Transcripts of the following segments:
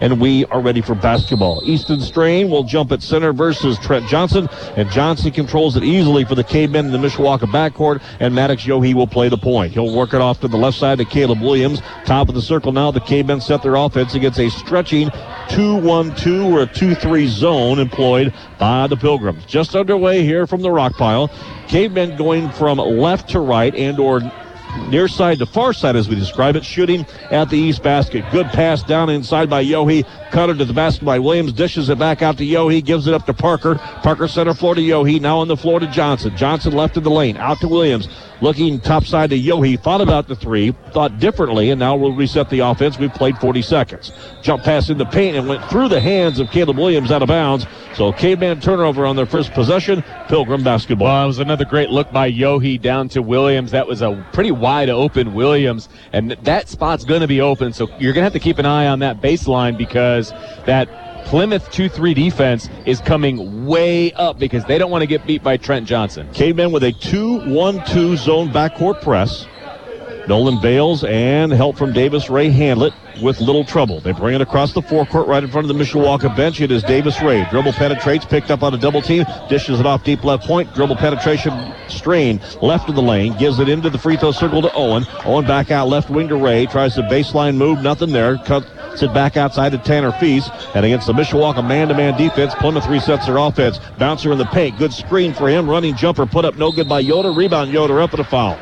and we are ready for basketball. Easton Strain will jump at center versus Trent Johnson, and Johnson controls it easily for the Cavemen in the Mishawaka backcourt, and Maddox Yohe will play the point. He'll work it off to the left side to Caleb Williams. Top of the circle now, the Cavemen set their offense against a stretching 2-1-2 or a 2-3 zone employed by the Pilgrims. Just underway here from the rock pile. Cavemen going from left to right and or near side to far side as we describe it, shooting at the east basket. Good pass down inside by Yohe. Cutter to the basket by Williams. Dishes it back out to Yohe. Gives it up to Parker. Parker center floor to Yohe. Now on the floor to Johnson. Johnson left of the lane. Out to Williams. Looking top side to Yohe. Thought about the three. Thought differently. And now we'll reset the offense. We've played 40 seconds. Jump pass in the paint and went through the hands of Caleb Williams out of bounds. So caveman turnover on their first possession. Pilgrim basketball. Well, it was another great look by Yohe down to Williams. That was a pretty wide open Williams. And that spot's going to be open. So you're going to have to keep an eye on that baseline because that Plymouth 2-3 defense is coming way up because they don't want to get beat by Trent Johnson. Cavemen with a 2-1-2 zone backcourt press. Nolan Bales and help from Davis Ray handle it with little trouble. They bring it across the forecourt right in front of the Mishawaka bench. It is Davis Ray. Dribble penetrates, picked up on a double team, dishes it off deep left point. Dribble penetration strain left of the lane, gives it into the free throw circle to Owen. Owen back out left wing to Ray, tries the baseline move, nothing there. Cut, sit back outside to Tanner Feast. And against the Mishawaka man-to-man defense, Plymouth resets their offense. Bouncer in the paint, good screen for him. Running jumper put up no good by Yoder. Rebound Yoder up at a foul.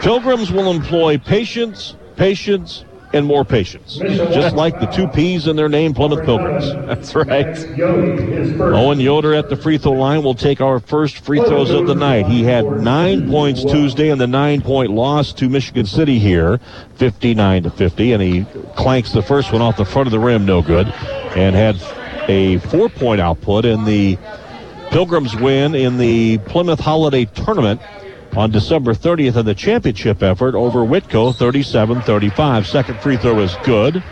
Pilgrims will employ patience, patience, and more patience. Just like the two P's in their name, Plymouth Pilgrims. That's right. Owen Yoder at the free throw line will take our first free throws of the night. He had nine points Tuesday in the nine point loss to Michigan City here, 59 to 50, and he clanks the first one off the front of the rim, no good, and had a four point output in the Pilgrims win in the Plymouth Holiday Tournament on December 30th in the championship effort over Whitko 37-35. Second free throw is good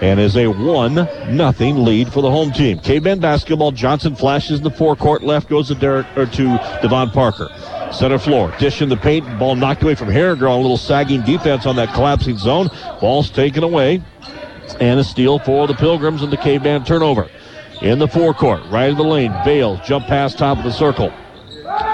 and is a 1 nothing lead for the home team. K-Men basketball, Johnson flashes the forecourt, left goes to Derek or to Devon Parker. Center floor, dish in the paint, ball knocked away from Harriger on a little sagging defense on that collapsing zone. Ball's taken away, and a steal for the Pilgrims and the K-Man turnover. In the forecourt, right in the lane, Bales, jump past top of the circle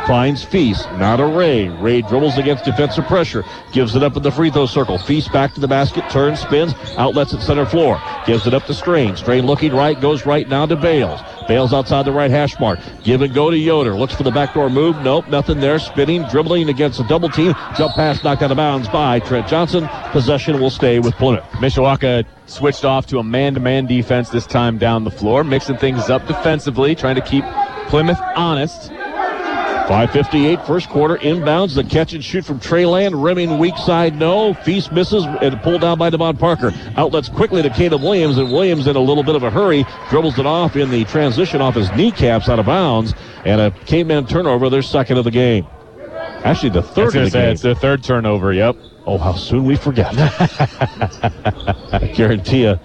finds Feast, not a Ray. Ray dribbles against defensive pressure, gives it up in the free throw circle. Feast back to the basket, turns, spins, outlets at center floor, gives it up to Strain. Strain looking right, goes right now to Bales. Bales outside the right hash mark. Give and go to Yoder. Looks for the backdoor move. Nope, nothing there. Spinning, dribbling against a double team. Jump pass knocked out of bounds by Trent Johnson. Possession will stay with Plymouth. Mishawaka switched off to a man-to-man defense this time down the floor, mixing things up defensively, trying to keep Plymouth honest. 5.58 first quarter inbounds. The catch and shoot from Trey Land. Rimming weak side no. Feast misses and pulled down by Devon Parker. Outlets quickly to Caleb Williams and Williams in a little bit of a hurry. Dribbles it off in the transition off his kneecaps out of bounds. And a K-man turnover, their second of the game. Actually, the third of the say, game. It's the third turnover, yep. Oh, how soon we forget. I guarantee you,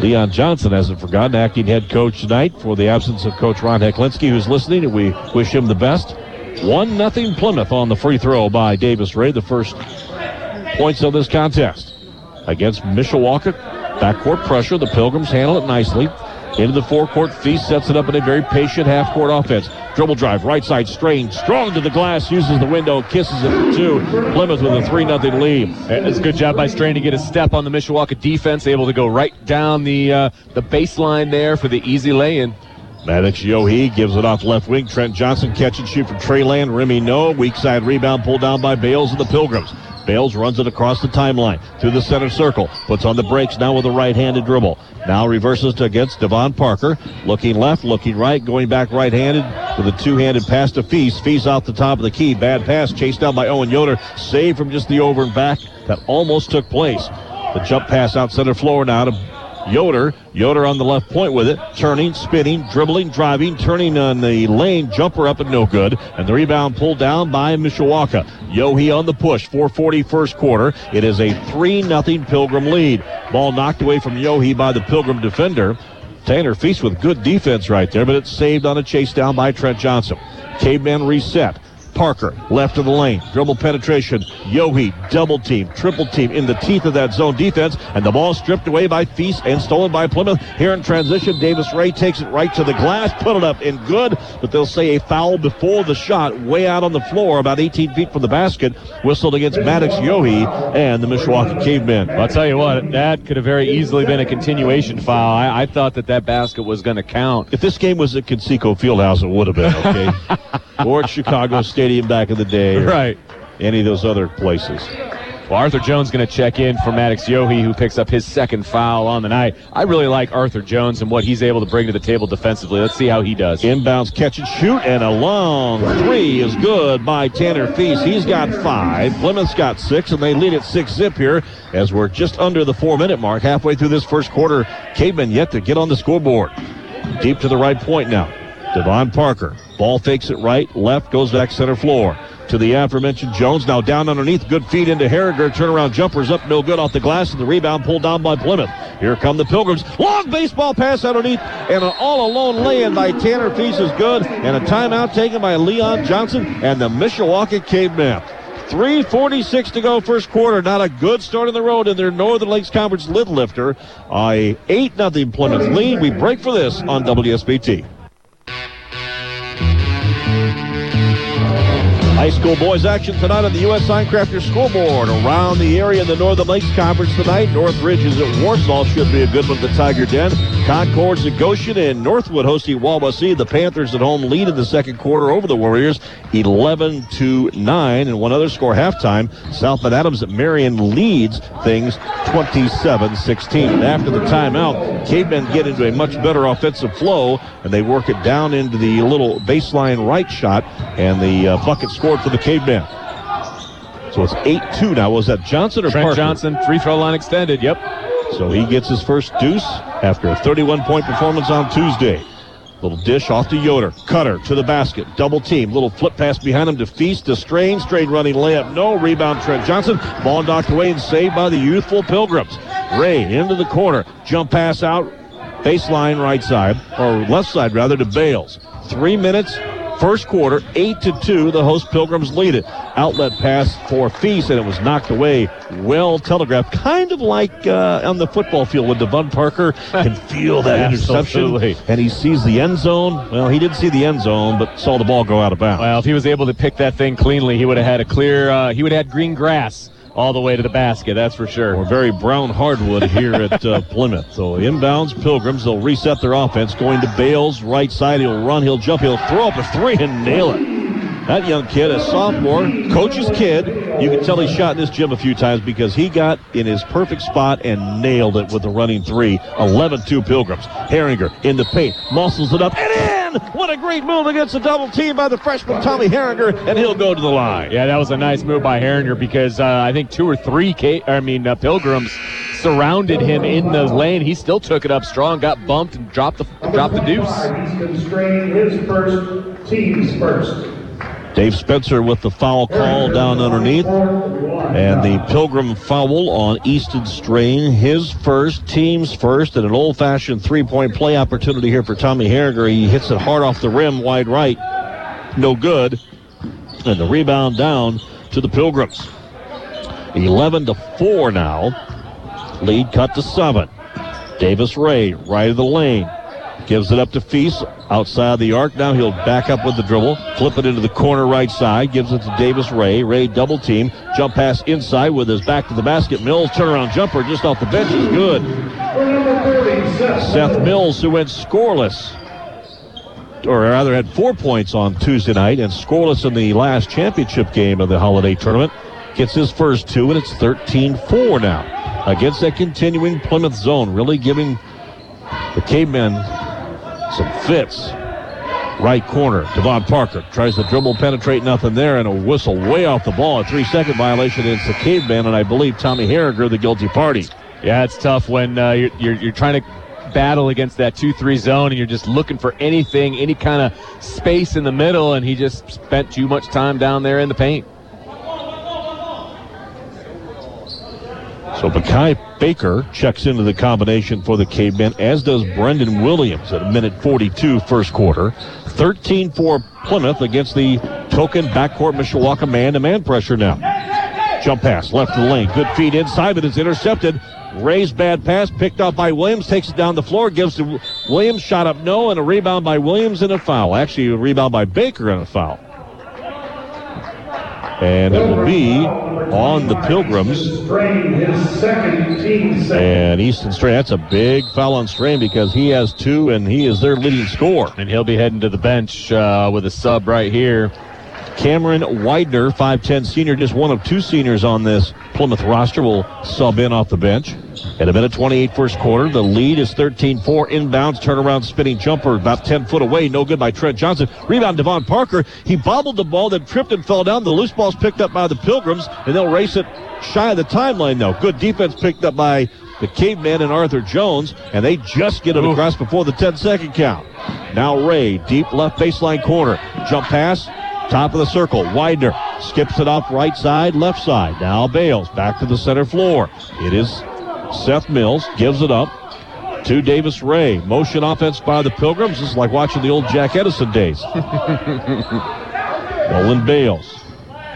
Leon Johnson hasn't forgotten, acting head coach tonight for the absence of Coach Ron Heklinski, who's listening, and we wish him the best. One nothing Plymouth on the free throw by Davis Ray, the first points of this contest against Mishawaka. Backcourt pressure. The Pilgrims handle it nicely. Into the forecourt. Feast sets it up in a very patient half-court offense. Dribble drive, right side strain, strong to the glass, uses the window, kisses it for two. Plymouth with a 3 0 lead. It's a good job by Strain to get a step on the Mishawaka defense, able to go right down the uh, the baseline there for the easy lay-in. Maddox Yohe gives it off left wing. Trent Johnson catch and shoot from Trey Land. Remy no. Weak side rebound pulled down by Bales of the Pilgrims. Bales runs it across the timeline through the center circle. Puts on the brakes now with a right-handed dribble. Now reverses to against Devon Parker. Looking left, looking right, going back right-handed with a two-handed pass to Feast. Feast off the top of the key. Bad pass chased down by Owen Yoder. Saved from just the over and back that almost took place. The jump pass out center floor now to Yoder. Yoder on the left point with it. Turning, spinning, dribbling, driving, turning on the lane. Jumper up and no good. And the rebound pulled down by Mishawaka. Yohe on the push. 440 first quarter. It is a 3 0 Pilgrim lead. Ball knocked away from Yohe by the Pilgrim defender. Tanner Feast with good defense right there, but it's saved on a chase down by Trent Johnson. Caveman reset. Parker, left of the lane, dribble penetration. Yohe, double team, triple team in the teeth of that zone defense, and the ball stripped away by Feast and stolen by Plymouth. Here in transition, Davis Ray takes it right to the glass, put it up in good, but they'll say a foul before the shot, way out on the floor, about 18 feet from the basket, whistled against Maddox Yohe and the Mishawaka Cavemen. I'll tell you what, that could have very easily been a continuation foul. I, I thought that that basket was going to count. If this game was at Conseco Fieldhouse, it would have been, okay? or at Chicago Stadium back in the day. Right. Any of those other places. Well, Arthur Jones going to check in for Maddox Yohe, who picks up his second foul on the night. I really like Arthur Jones and what he's able to bring to the table defensively. Let's see how he does. Inbounds, catch and shoot, and a long three is good by Tanner Feast. He's got five. Plymouth's got six, and they lead at six zip here as we're just under the four minute mark, halfway through this first quarter. Cavemen yet to get on the scoreboard. Deep to the right point now. Devon Parker. Ball fakes it right, left, goes back center floor to the aforementioned Jones. Now down underneath. Good feed into Harriger. Turnaround jumpers up. No good off the glass. And the rebound pulled down by Plymouth. Here come the Pilgrims. Long baseball pass underneath. And an all alone lay in by Tanner Feast is good. And a timeout taken by Leon Johnson and the Mishawaka Cavemen. 3.46 to go first quarter. Not a good start on the road in their Northern Lakes Conference lid lifter. A 8 0 Plymouth lead. We break for this on WSBT. High school boys action tonight on the U.S. Signcrafters Scoreboard. Around the area in the Northern Lakes Conference tonight, Northridge is at Warsaw. Should be a good one the Tiger Den. Concord's at and Northwood hosting Wawasee. The Panthers at home lead in the second quarter over the Warriors, 11 to 9. And one other score halftime, South Bend Adams at Marian leads things 27-16. After the timeout, Cavemen get into a much better offensive flow, and they work it down into the little baseline right shot, and the uh, bucket scored for the Cavemen. So it's 8-2 now. Was that Johnson or Trent Parker? Johnson, free throw line extended. Yep. So he gets his first deuce after a 31-point performance on Tuesday. Little dish off to Yoder. Cutter to the basket. Double team. Little flip pass behind him to Feast to Strain. Strain running layup. No. Rebound Trent Johnson. Ball knocked away and saved by the youthful Pilgrims. Ray into the corner. Jump pass out. Baseline right side, or left side rather, to Bales. Three minutes First quarter, 8 to 2, the host Pilgrims lead it. Outlet pass for Feast, and it was knocked away. Well telegraphed, kind of like uh, on the football field when Devon Parker can feel that interception. And he sees the end zone. Well, he didn't see the end zone, but saw the ball go out of bounds. Well, if he was able to pick that thing cleanly, he would have had a clear, uh, he would have had green grass all the way to the basket, that's for sure. Or very brown hardwood here at uh, Plymouth. So inbounds, Pilgrims, they'll reset their offense. Going to Bales, right side, he'll run, he'll jump, he'll throw up a three and nail it. That young kid, a sophomore, coach's kid, you can tell he shot in this gym a few times because he got in his perfect spot and nailed it with a running three. 11-2 Pilgrims. Harriger in the paint, muscles it up and in! What a great move against a double team by the freshman Tommy Harriger, and he'll go to the line. Yeah, that was a nice move by Harriger because uh, I think two or three, K- I mean, uh, Pilgrims surrounded him in the lane. He still took it up strong, got bumped, and dropped the dropped the deuce. He's constrained His first, team's first. Dave Spencer with the foul call down underneath. And the Pilgrim foul on Easton Strain. His first, team's first, and an old fashioned three point play opportunity here for Tommy Harriger. He hits it hard off the rim, wide right. No good. And the rebound down to the Pilgrims. 11 to 4 now. Lead cut to 7. Davis Ray, right of the lane. Gives it up to Feast outside the arc. Now he'll back up with the dribble, flip it into the corner right side, gives it to Davis Ray. Ray double team, jump pass inside with his back to the basket. Mills turnaround jumper just off the bench is good. Seth Mills, who went scoreless, or rather had four points on Tuesday night and scoreless in the last championship game of the holiday tournament, gets his first two, and it's 13 4 now against that continuing Plymouth zone, really giving the Cavemen some fits. Right corner, Devon Parker tries to dribble, penetrate, nothing there, and a whistle way off the ball. A three second violation against the Caveman, and I believe Tommy Harriger, the guilty party. Yeah, it's tough when uh, you're, you're, you're trying to battle against that 2-3 zone and you're just looking for anything, any kind of space in the middle, and he just spent too much time down there in the paint. So Makai Baker checks into the combination for the Cavemen, as does Brendan Williams at a minute 42 first quarter. 13 for Plymouth against the token backcourt Mishawaka man-to-man pressure now. Jump pass, left to the lane. Good feed inside, but it's intercepted. Ray's bad pass, picked up by Williams, takes it down the floor, gives to Williams, shot up no, and a rebound by Williams and a foul. Actually, a rebound by Baker and a foul. And it will be on the Pilgrims. And Easton Strain, that's a big foul on Strain because he has two and he is their leading scorer. And he'll be heading to the bench uh, with a sub right here. Cameron Widener, 5'10 senior, just one of two seniors on this Plymouth roster, will sub in off the bench. At a minute 28 first quarter, the lead is 13-4 inbounds, turnaround spinning jumper about 10 foot away, no good by Trent Johnson. Rebound Devon Parker. He bobbled the ball, then tripped and fell down. The loose ball's picked up by the Pilgrims, and they'll race it shy of the timeline though. Good defense picked up by the Caveman and Arthur Jones, and they just get it across before the 10 second count. Now Ray, deep left baseline corner. Jump pass, Top of the circle, Widener skips it off right side, left side. Now Bales back to the center floor. It is Seth Mills, gives it up to Davis Ray. Motion offense by the Pilgrims. This is like watching the old Jack Edison days. Nolan Bales.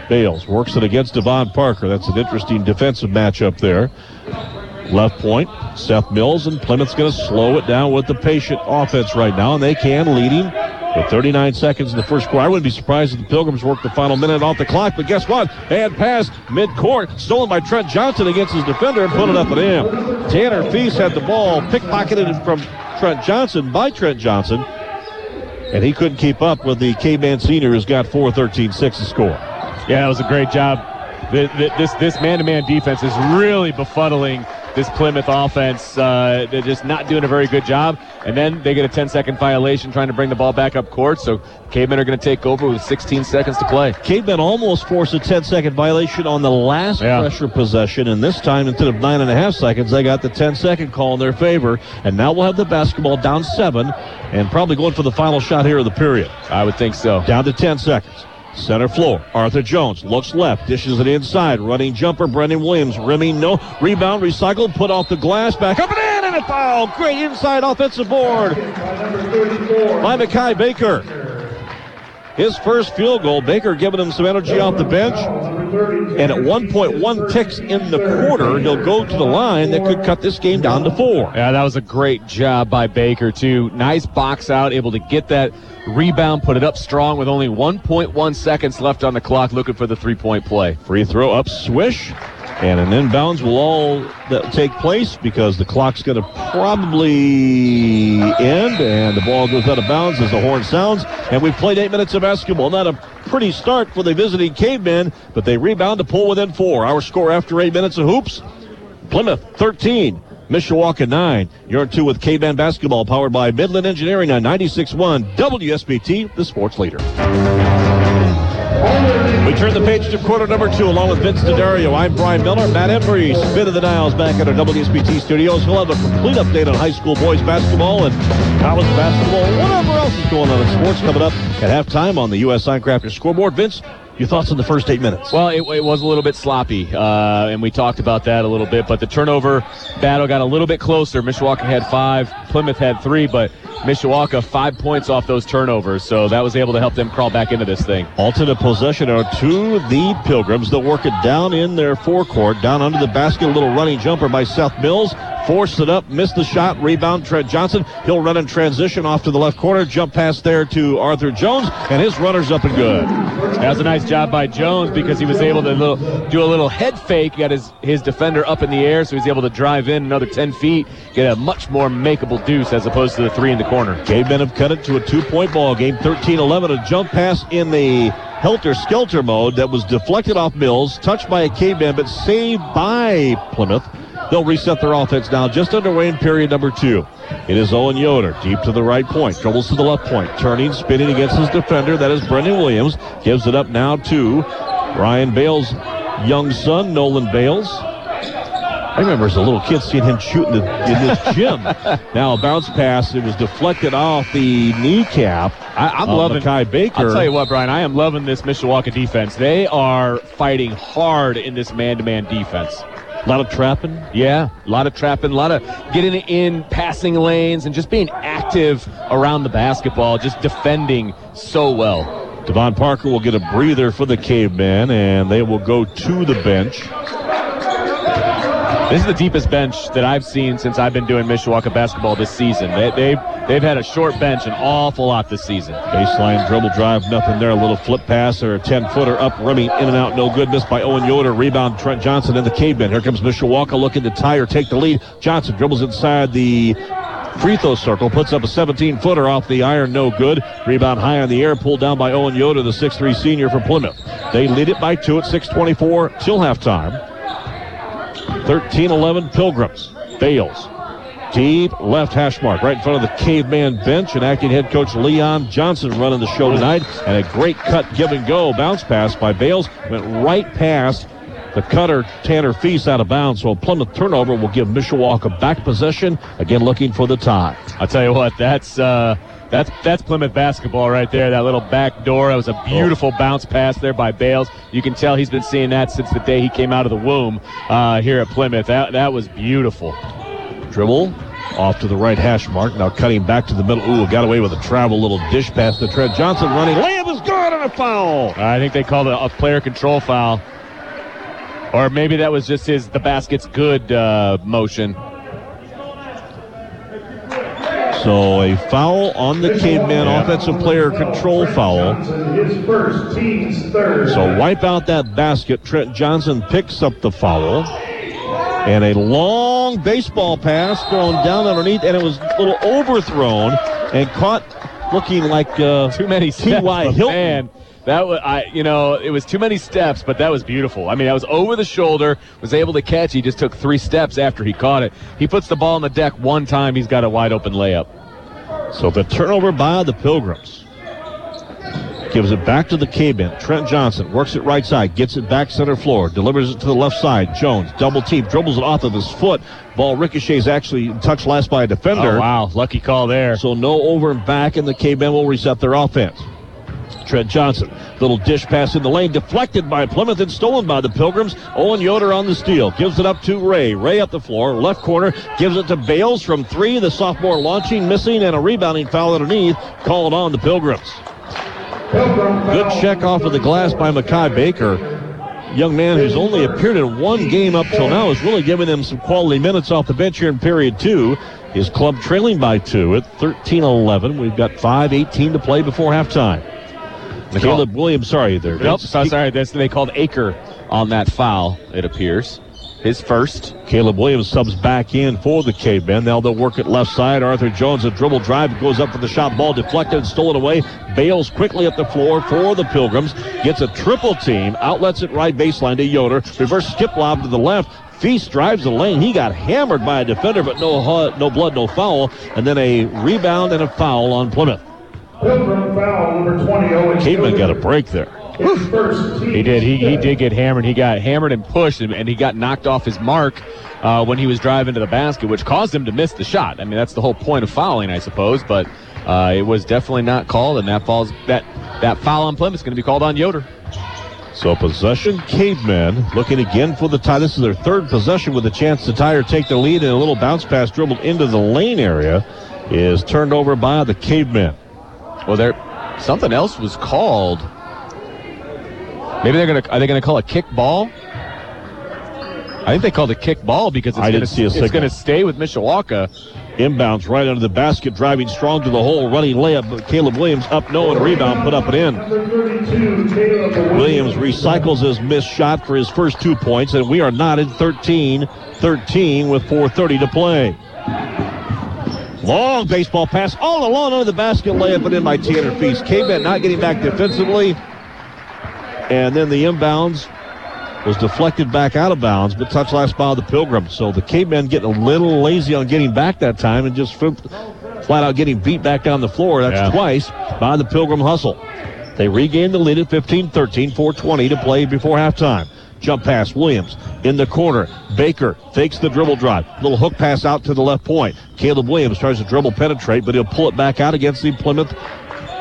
Bales works it against Devon Parker. That's an interesting defensive matchup there. Left point, Seth Mills, and Plymouth's going to slow it down with the patient offense right now, and they can, leading with 39 seconds in the first quarter. I wouldn't be surprised if the Pilgrims worked the final minute off the clock, but guess what? And pass mid-court, stolen by Trent Johnson against his defender and put it up and in. Tanner Feast had the ball pickpocketed from Trent Johnson by Trent Johnson, and he couldn't keep up with the K-Man senior who's got 4-13-6 to score. Yeah, it was a great job. This this man-to-man defense is really befuddling this Plymouth offense. Uh, they're just not doing a very good job. And then they get a 10 second violation trying to bring the ball back up court. So Cavemen are going to take over with 16 seconds to play. Cavemen almost forced a 10 second violation on the last yeah. pressure possession. And this time, instead of nine and a half seconds, they got the 10 second call in their favor. And now we'll have the basketball down seven and probably going for the final shot here of the period. I would think so. Down to 10 seconds. Center floor. Arthur Jones looks left, dishes it inside. Running jumper, Brendan Williams. Rimming no. Rebound, recycled, put off the glass, back up and in, and a foul. Great inside offensive board by Makai Baker. His first field goal. Baker giving him some energy off the bench. And at one point, one ticks in the quarter, he'll go to the line that could cut this game down to four. Yeah, that was a great job by Baker, too. Nice box out, able to get that rebound, put it up strong with only 1.1 seconds left on the clock, looking for the three point play. Free throw up, swish. And an inbounds will all take place because the clock's going to probably end, and the ball goes out of bounds as the horn sounds. And we've played eight minutes of basketball. Not a pretty start for the visiting cavemen, but they rebound to pull within four. Our score after eight minutes of hoops Plymouth 13, Mishawaka 9. You're two with K-Man Basketball, powered by Midland Engineering on 96.1 WSBT, the sports leader. We turn the page to quarter number two along with Vince DeDario. I'm Brian Miller. Matt Embry, spin of the dials back at our WSBT studios. We'll have a complete update on high school boys basketball and college basketball, whatever else is going on in sports coming up at halftime on the U.S. Signcrafters scoreboard. Vince, your thoughts on the first eight minutes? Well, it, it was a little bit sloppy, uh, and we talked about that a little bit. But the turnover battle got a little bit closer. Mishawaka had five, Plymouth had three, but Mishawaka five points off those turnovers, so that was able to help them crawl back into this thing. Alternate possession are to the Pilgrims. They'll work it down in their forecourt, down under the basket. A little running jumper by Seth Mills. Forced it up, missed the shot. Rebound, Trent Johnson. He'll run in transition off to the left corner. Jump pass there to Arthur Jones, and his runner's up and good. That was a nice job by Jones because he was able to little, do a little head fake, got his, his defender up in the air, so he's able to drive in another 10 feet, get a much more makeable deuce as opposed to the three in the corner. Cavemen have cut it to a two-point ball game, 13-11. A jump pass in the helter-skelter mode that was deflected off Mills, touched by a caveman, but saved by Plymouth. They'll reset their offense now, just underway in period number two. It is Owen Yoder, deep to the right point, dribbles to the left point, turning, spinning against his defender. That is Brendan Williams. Gives it up now to Ryan Bales' young son, Nolan Bales. I remember as a little kid seeing him shooting in this gym. now a bounce pass. It was deflected off the kneecap. I, am loving Kai Baker. I'll tell you what, Brian. I am loving this Mishawaka defense. They are fighting hard in this man-to-man defense. A lot of trapping. Yeah, a lot of trapping, a lot of getting in passing lanes and just being active around the basketball, just defending so well. Devon Parker will get a breather for the cavemen, and they will go to the bench. This is the deepest bench that I've seen since I've been doing Mishawaka basketball this season. They, they've, they've had a short bench an awful lot this season. Baseline dribble drive, nothing there. A little flip pass or a 10 footer up, running in and out, no good. Missed by Owen Yoder. Rebound, Trent Johnson in the caveman. Here comes Mishawaka looking to tie or take the lead. Johnson dribbles inside the free throw circle, puts up a 17 footer off the iron, no good. Rebound high on the air, pulled down by Owen Yoder, the 6'3 senior from Plymouth. They lead it by two at 6.24 till halftime. 13 11 Pilgrims. Bales. Deep left hash mark right in front of the caveman bench and acting head coach Leon Johnson running the show tonight. And a great cut give and go bounce pass by Bales went right past the cutter Tanner Feast out of bounds. So a Plymouth turnover will give Mishawaka back possession. Again, looking for the tie. I'll tell you what, that's uh, that's that's Plymouth basketball right there. That little back door. That was a beautiful oh. bounce pass there by Bales. You can tell he's been seeing that since the day he came out of the womb uh, here at Plymouth. That that was beautiful. Dribble off to the right hash mark. Now cutting back to the middle. Ooh, got away with a travel little dish pass to Trent Johnson running. Layup is good and a foul. I think they called it a player control foul. Or maybe that was just his the basket's good uh, motion. So a foul on the caveman yeah. offensive player control foul. So wipe out that basket. Trent Johnson picks up the foul. And a long baseball pass thrown down underneath, and it was a little overthrown and caught looking like uh, too many T.Y. Hilton. Man that was I you know it was too many steps, but that was beautiful. I mean, I was over the shoulder, was able to catch. He just took three steps after he caught it. He puts the ball on the deck one time. He's got a wide open layup. So the turnover by the Pilgrims. Gives it back to the caveman. Trent Johnson works it right side, gets it back center floor, delivers it to the left side. Jones double team, dribbles it off of his foot. Ball ricochets actually touched last by a defender. Oh, wow, lucky call there. So no over and back, and the caveman will reset their offense. Trent Johnson. Little dish pass in the lane, deflected by Plymouth and stolen by the Pilgrims. Owen Yoder on the steal. Gives it up to Ray. Ray up the floor, left corner, gives it to Bales from three. The sophomore launching, missing, and a rebounding foul underneath. Called on the Pilgrims. Good check off of the glass by Makai Baker. Young man who's only appeared in one game up till now is really giving them some quality minutes off the bench here in period two. His club trailing by two at 13 11. We've got 5 18 to play before halftime. Caleb Williams, sorry there. Nope, so, sorry. That's, they called Aker on that foul, it appears. His first. Caleb Williams subs back in for the cavemen. Now they'll work it left side. Arthur Jones, a dribble drive, goes up for the shot. Ball deflected and stolen away. Bales quickly up the floor for the Pilgrims. Gets a triple team. Outlets it right baseline to Yoder. Reverse skip lob to the left. Feast drives the lane. He got hammered by a defender, but no, no blood, no foul. And then a rebound and a foul on Plymouth. Caveman got a break there. He did. He, he did get hammered. He got hammered and pushed, and, and he got knocked off his mark uh, when he was driving to the basket, which caused him to miss the shot. I mean, that's the whole point of fouling, I suppose. But uh, it was definitely not called, and that falls that that foul on Plymouth is going to be called on Yoder. So possession, Caveman looking again for the tie. This is their third possession with a chance to tie or take the lead, and a little bounce pass dribbled into the lane area is turned over by the Cavemen. Well, there something else was called. Maybe they're gonna are they gonna call a kick ball? I think they called a kick ball because it's, gonna, it's gonna stay with Mishawaka. Inbounds right under the basket, driving strong to the hole, running layup. But Caleb Williams up no and rebound, put up and in. Williams recycles his missed shot for his first two points, and we are knotted 13 13 with 4.30 to play. Long baseball pass all along under the basket, layup it in by Tanner Feast. K-Bet not getting back defensively. And then the inbounds was deflected back out of bounds, but touch last by the Pilgrim. So the Cavemen getting a little lazy on getting back that time and just flat out getting beat back down the floor. That's yeah. twice by the Pilgrim hustle. They regain the lead at 15 13, 420 to play before halftime. Jump pass, Williams in the corner. Baker fakes the dribble drive. Little hook pass out to the left point. Caleb Williams tries to dribble penetrate, but he'll pull it back out against the Plymouth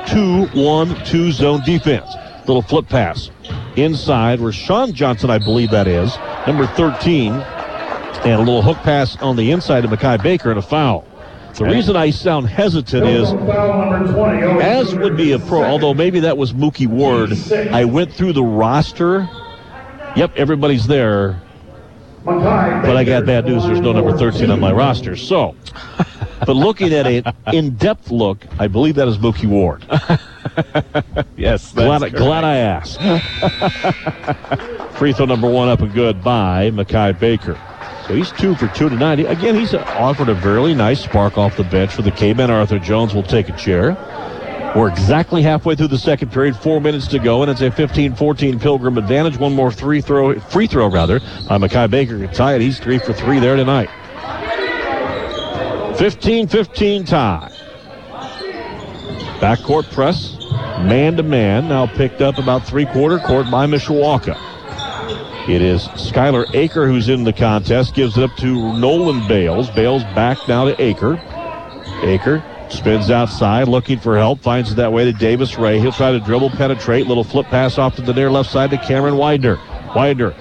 2 1 2 zone defense. Little flip pass inside where Sean Johnson, I believe that is, number 13. And a little hook pass on the inside of Makai Baker and a foul. The reason I sound hesitant is, as would be a pro, although maybe that was Mookie Ward, I went through the roster. Yep, everybody's there. But I got bad news. There's no number 13 on my roster. So, but looking at an in-depth look, I believe that is Mookie Ward. yes, glad, I, glad I asked. Free throw number one up and good by Makai Baker. So he's two for two tonight. Again, he's offered a very nice spark off the bench for the Caveman. Arthur Jones will take a chair. We're exactly halfway through the second period, four minutes to go, and it's a 15-14 Pilgrim advantage. One more free throw, free throw rather, by Makai Baker can tie it. He's three for three there tonight. 15-15 tie. Backcourt press, man to man, now picked up about three-quarter court by Mishawaka. It is Skylar Aker who's in the contest, gives it up to Nolan Bales. Bales back now to Aker. Aker spins outside, looking for help, finds it that way to Davis Ray. He'll try to dribble, penetrate, little flip pass off to the near left side to Cameron Widener. Widener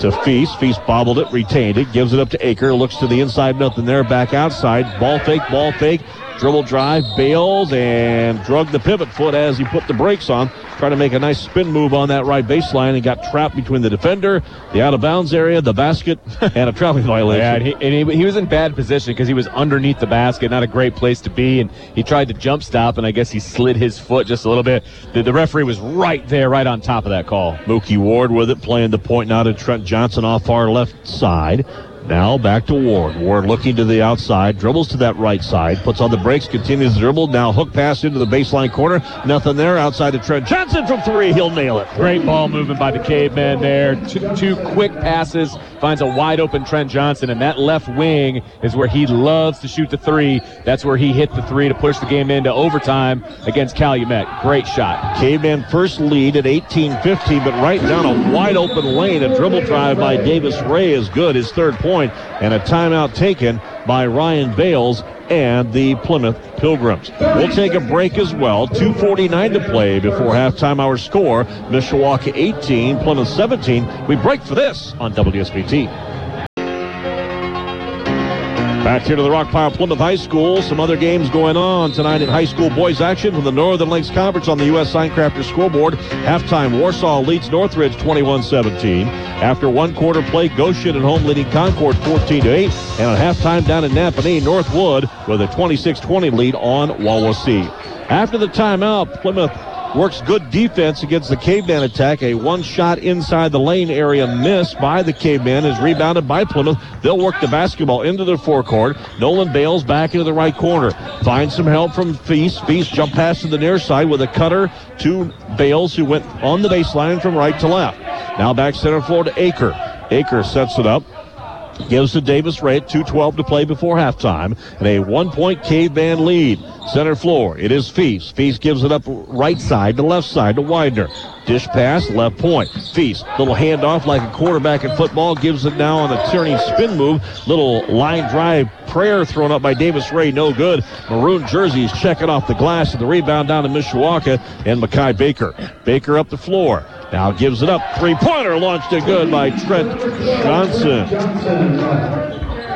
to Feast. Feast bobbled it, retained it, gives it up to Aker, looks to the inside, nothing there, back outside, ball fake, ball fake, dribble drive, Bales, and drug the pivot foot as he put the brakes on. Trying to make a nice spin move on that right baseline and got trapped between the defender, the out of bounds area, the basket, and a traveling violation. Yeah, and he, and he, he was in bad position because he was underneath the basket, not a great place to be, and he tried to jump stop, and I guess he slid his foot just a little bit. The, the referee was right there, right on top of that call. Mookie Ward with it, playing the point now to Trent Johnson off our left side. Now back to Ward. Ward looking to the outside, dribbles to that right side, puts on the brakes, continues the dribble. Now hook pass into the baseline corner. Nothing there outside to Trent Johnson from three. He'll nail it. Great ball movement by the caveman there. Two, two quick passes, finds a wide open Trent Johnson, and that left wing is where he loves to shoot the three. That's where he hit the three to push the game into overtime against Calumet. Great shot. Caveman first lead at 18-15, but right down a wide open lane. A dribble drive by Davis Ray is good. His third point, and a timeout taken by Ryan Bales and the Plymouth Pilgrims. We'll take a break as well. 2.49 to play before halftime. Our score, Mishawaka 18, Plymouth 17. We break for this on WSBT. Back here to the Rockpile Plymouth High School. Some other games going on tonight in high school boys action from the Northern Lakes Conference on the U.S. Signcrafter scoreboard. Halftime, Warsaw leads Northridge 21-17. After one quarter play, Goshen at home leading Concord 14-8. And at halftime down in Nappanee, Northwood with a 26-20 lead on Wawasee. After the timeout, Plymouth works good defense against the caveman attack. A one shot inside the lane area miss by the caveman is rebounded by Plymouth. They'll work the basketball into their forecourt. Nolan Bales back into the right corner. Finds some help from Feast. Feast jump pass to the near side with a cutter to Bales, who went on the baseline from right to left. Now back center floor to Aker. Aker sets it up gives to Davis Ray at 2.12 to play before halftime, and a one point caveman lead. Center floor, it is Feast. Feast gives it up right side to left side to Widener. Dish pass, left point. Feast, little handoff like a quarterback in football, gives it now on a turning spin move. Little line drive prayer thrown up by Davis Ray, no good. Maroon jerseys checking off the glass, and the rebound down to Mishawaka and Makai Baker. Baker up the floor. Now gives it up. Three pointer launched it good by Trent Johnson.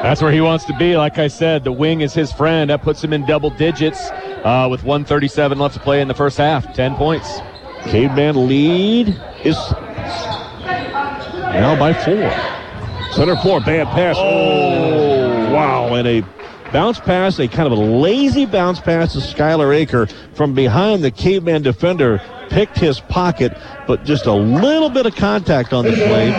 That's where he wants to be. Like I said, the wing is his friend. That puts him in double digits uh, with 137 left to play in the first half. 10 points. Caveman lead is now by four. Center floor, bad pass. Oh, wow. And a bounce pass, a kind of a lazy bounce pass to Skylar Aker from behind the caveman defender picked his pocket, but just a little bit of contact on the play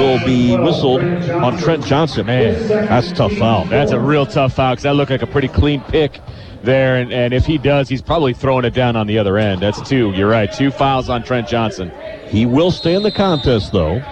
will be whistled on Trent Johnson. Man, that's a tough foul. That's a real tough foul because that looked like a pretty clean pick there. And, and if he does, he's probably throwing it down on the other end. That's two. You're right. Two fouls on Trent Johnson. He will stay in the contest, though.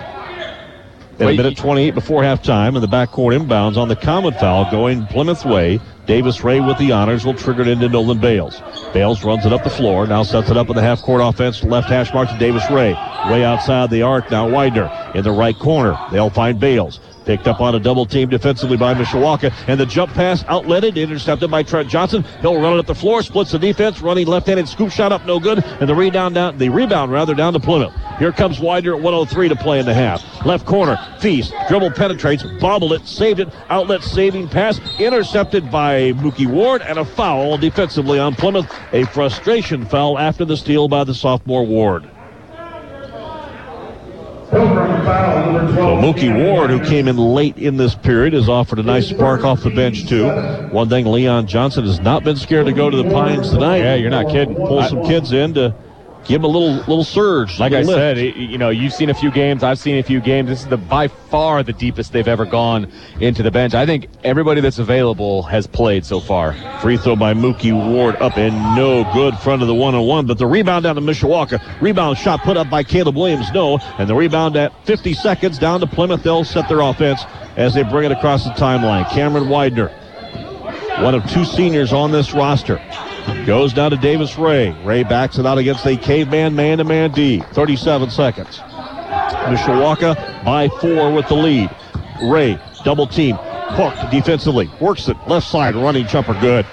At a minute 28 before halftime, and the backcourt inbounds on the common foul going Plymouth way. Davis Ray with the honors will trigger it into Nolan Bales. Bales runs it up the floor, now sets it up in the half court offense, left hash mark to Davis Ray. Way outside the arc, now Widener in the right corner. They'll find Bales. Picked up on a double team defensively by Mishawaka. And the jump pass outletted, intercepted by Trent Johnson. He'll run it up the floor, splits the defense, running left-handed scoop shot up, no good. And the rebound down, the rebound rather down to Plymouth. Here comes Widener at 103 to play in the half. Left corner, Feast, dribble penetrates, bobbled it, saved it, outlet saving pass, intercepted by Mookie Ward and a foul defensively on Plymouth. A frustration foul after the steal by the sophomore Ward. So Mookie Ward, who came in late in this period, has offered a nice spark off the bench too. One thing, Leon Johnson has not been scared to go to the Pines tonight. Yeah, you're not kidding. Pull some kids in to give him a little little surge. Like little I lift. said, you know, you've seen a few games. I've seen a few games. This is the by far the deepest they've ever gone into the bench. I think everybody that's available has played so far. Free throw by Mookie Ward up and no good front of the one on one, but the rebound down to Mishawaka. Rebound shot put up by Caleb Williams, no. And the rebound at 50 seconds down to Plymouth. They'll set their offense as they bring it across the timeline. Cameron Widener, one of two seniors on this roster. Goes down to Davis Ray. Ray backs it out against a caveman man to man D. 37 seconds. Mishawaka by four with the lead. Ray, double team, hooked defensively, works it left side, running jumper good.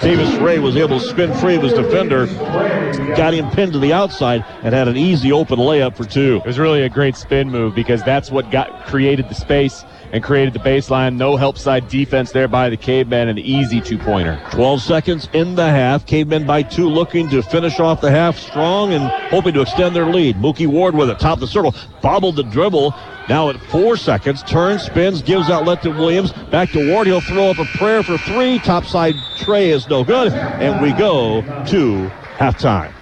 Davis Ray was able to spin free of his defender, got him pinned to the outside, and had an easy open layup for two. It was really a great spin move because that's what got created the space and created the baseline. No help side defense there by the caveman. An easy two pointer. 12 seconds in the half. Cavemen by two looking to finish off the half strong and hoping to extend their lead. Mookie Ward with it, top of the circle, bobbled the dribble. Now at four seconds, turns, spins, gives outlet to Williams. Back to Ward. He'll throw up a prayer for three. Topside tray is no good. And we go to halftime.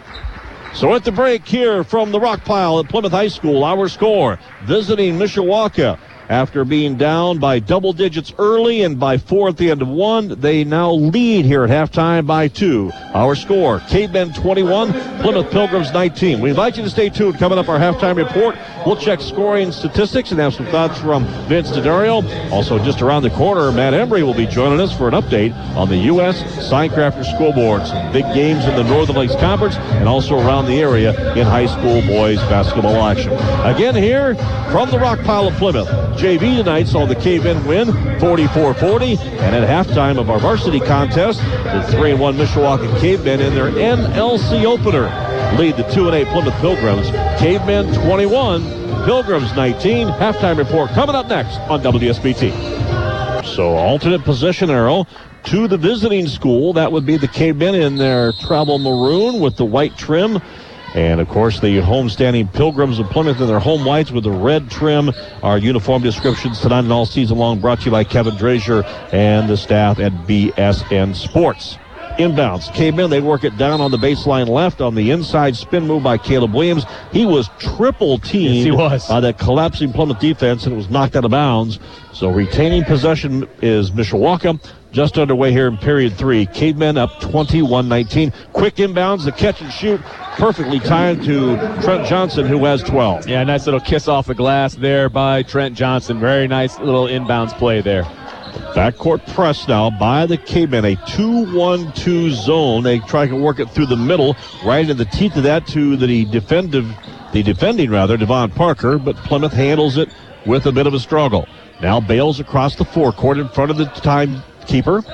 So at the break here from the rock pile at Plymouth High School, our score visiting Mishawaka. After being down by double digits early and by four at the end of one, they now lead here at halftime by two. Our score, Cape Cavemen 21, Plymouth Pilgrims 19. We invite you to stay tuned. Coming up our halftime report, we'll check scoring statistics and have some thoughts from Vince DeDario. Also, just around the corner, Matt Embry will be joining us for an update on the U.S. Signcrafter Scoreboard. Some big games in the Northern Lakes Conference and also around the area in high school boys basketball action. Again here from the rock pile of Plymouth. JV tonight saw the Cavemen win 44-40. And at halftime of our varsity contest, the 3-1 Mishawaka Cavemen in their NLC opener lead the 2-8 Plymouth Pilgrims. Cavemen 21, Pilgrims 19. Halftime report coming up next on WSBT. So alternate position arrow to the visiting school. That would be the Cavemen in their travel maroon with the white trim. And of course, the homestanding Pilgrims of Plymouth in their home whites with the red trim. Our uniform descriptions tonight and all season long brought to you by Kevin Drazier and the staff at BSN Sports. Inbounds. came in. they work it down on the baseline left on the inside spin move by Caleb Williams. He was triple teamed Yes, he was. by that collapsing Plymouth defense and it was knocked out of bounds. So retaining possession is Mishawaka. Just underway here in period three. Cavemen up 21-19. Quick inbounds, the catch and shoot, perfectly timed to Trent Johnson, who has 12. Yeah, nice little kiss off the glass there by Trent Johnson. Very nice little inbounds play there. Backcourt press now by the Cavemen. A 2-1-2 zone. They try to work it through the middle, right in the teeth of that to the defensive, the defending rather, Devon Parker, but Plymouth handles it with a bit of a struggle. Now Bales across the forecourt in front of the timekeeper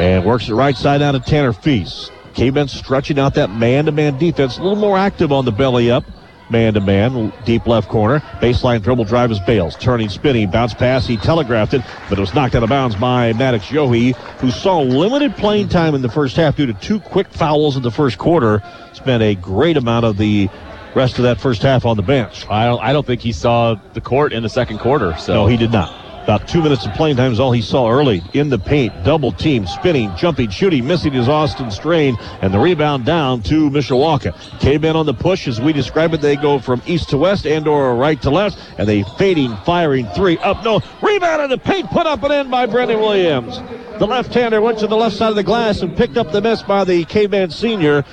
and works it right side down to Tanner Feast. Cavemen stretching out that man-to-man defense, a little more active on the belly up. Man to man, deep left corner. Baseline dribble drive is Bales. Turning, spinning, bounce pass. He telegraphed it, but it was knocked out of bounds by Maddox Yohe, who saw limited playing time in the first half due to two quick fouls in the first quarter. Spent a great amount of the rest of that first half on the bench. I don't. I don't think he saw the court in the second quarter. So No, he did not. About two minutes of playing time is all he saw early in the paint. Double team, spinning, jumping, shooting, missing his Easton Strain, and the rebound down to Mishawaka. Cavemen on the push, as we describe it, they go from east to west and or right to left, and they fading, firing three up. No, rebound in the paint, put up and in by Brendan Williams. The left-hander went to the left side of the glass and picked up the miss by the Caveman senior.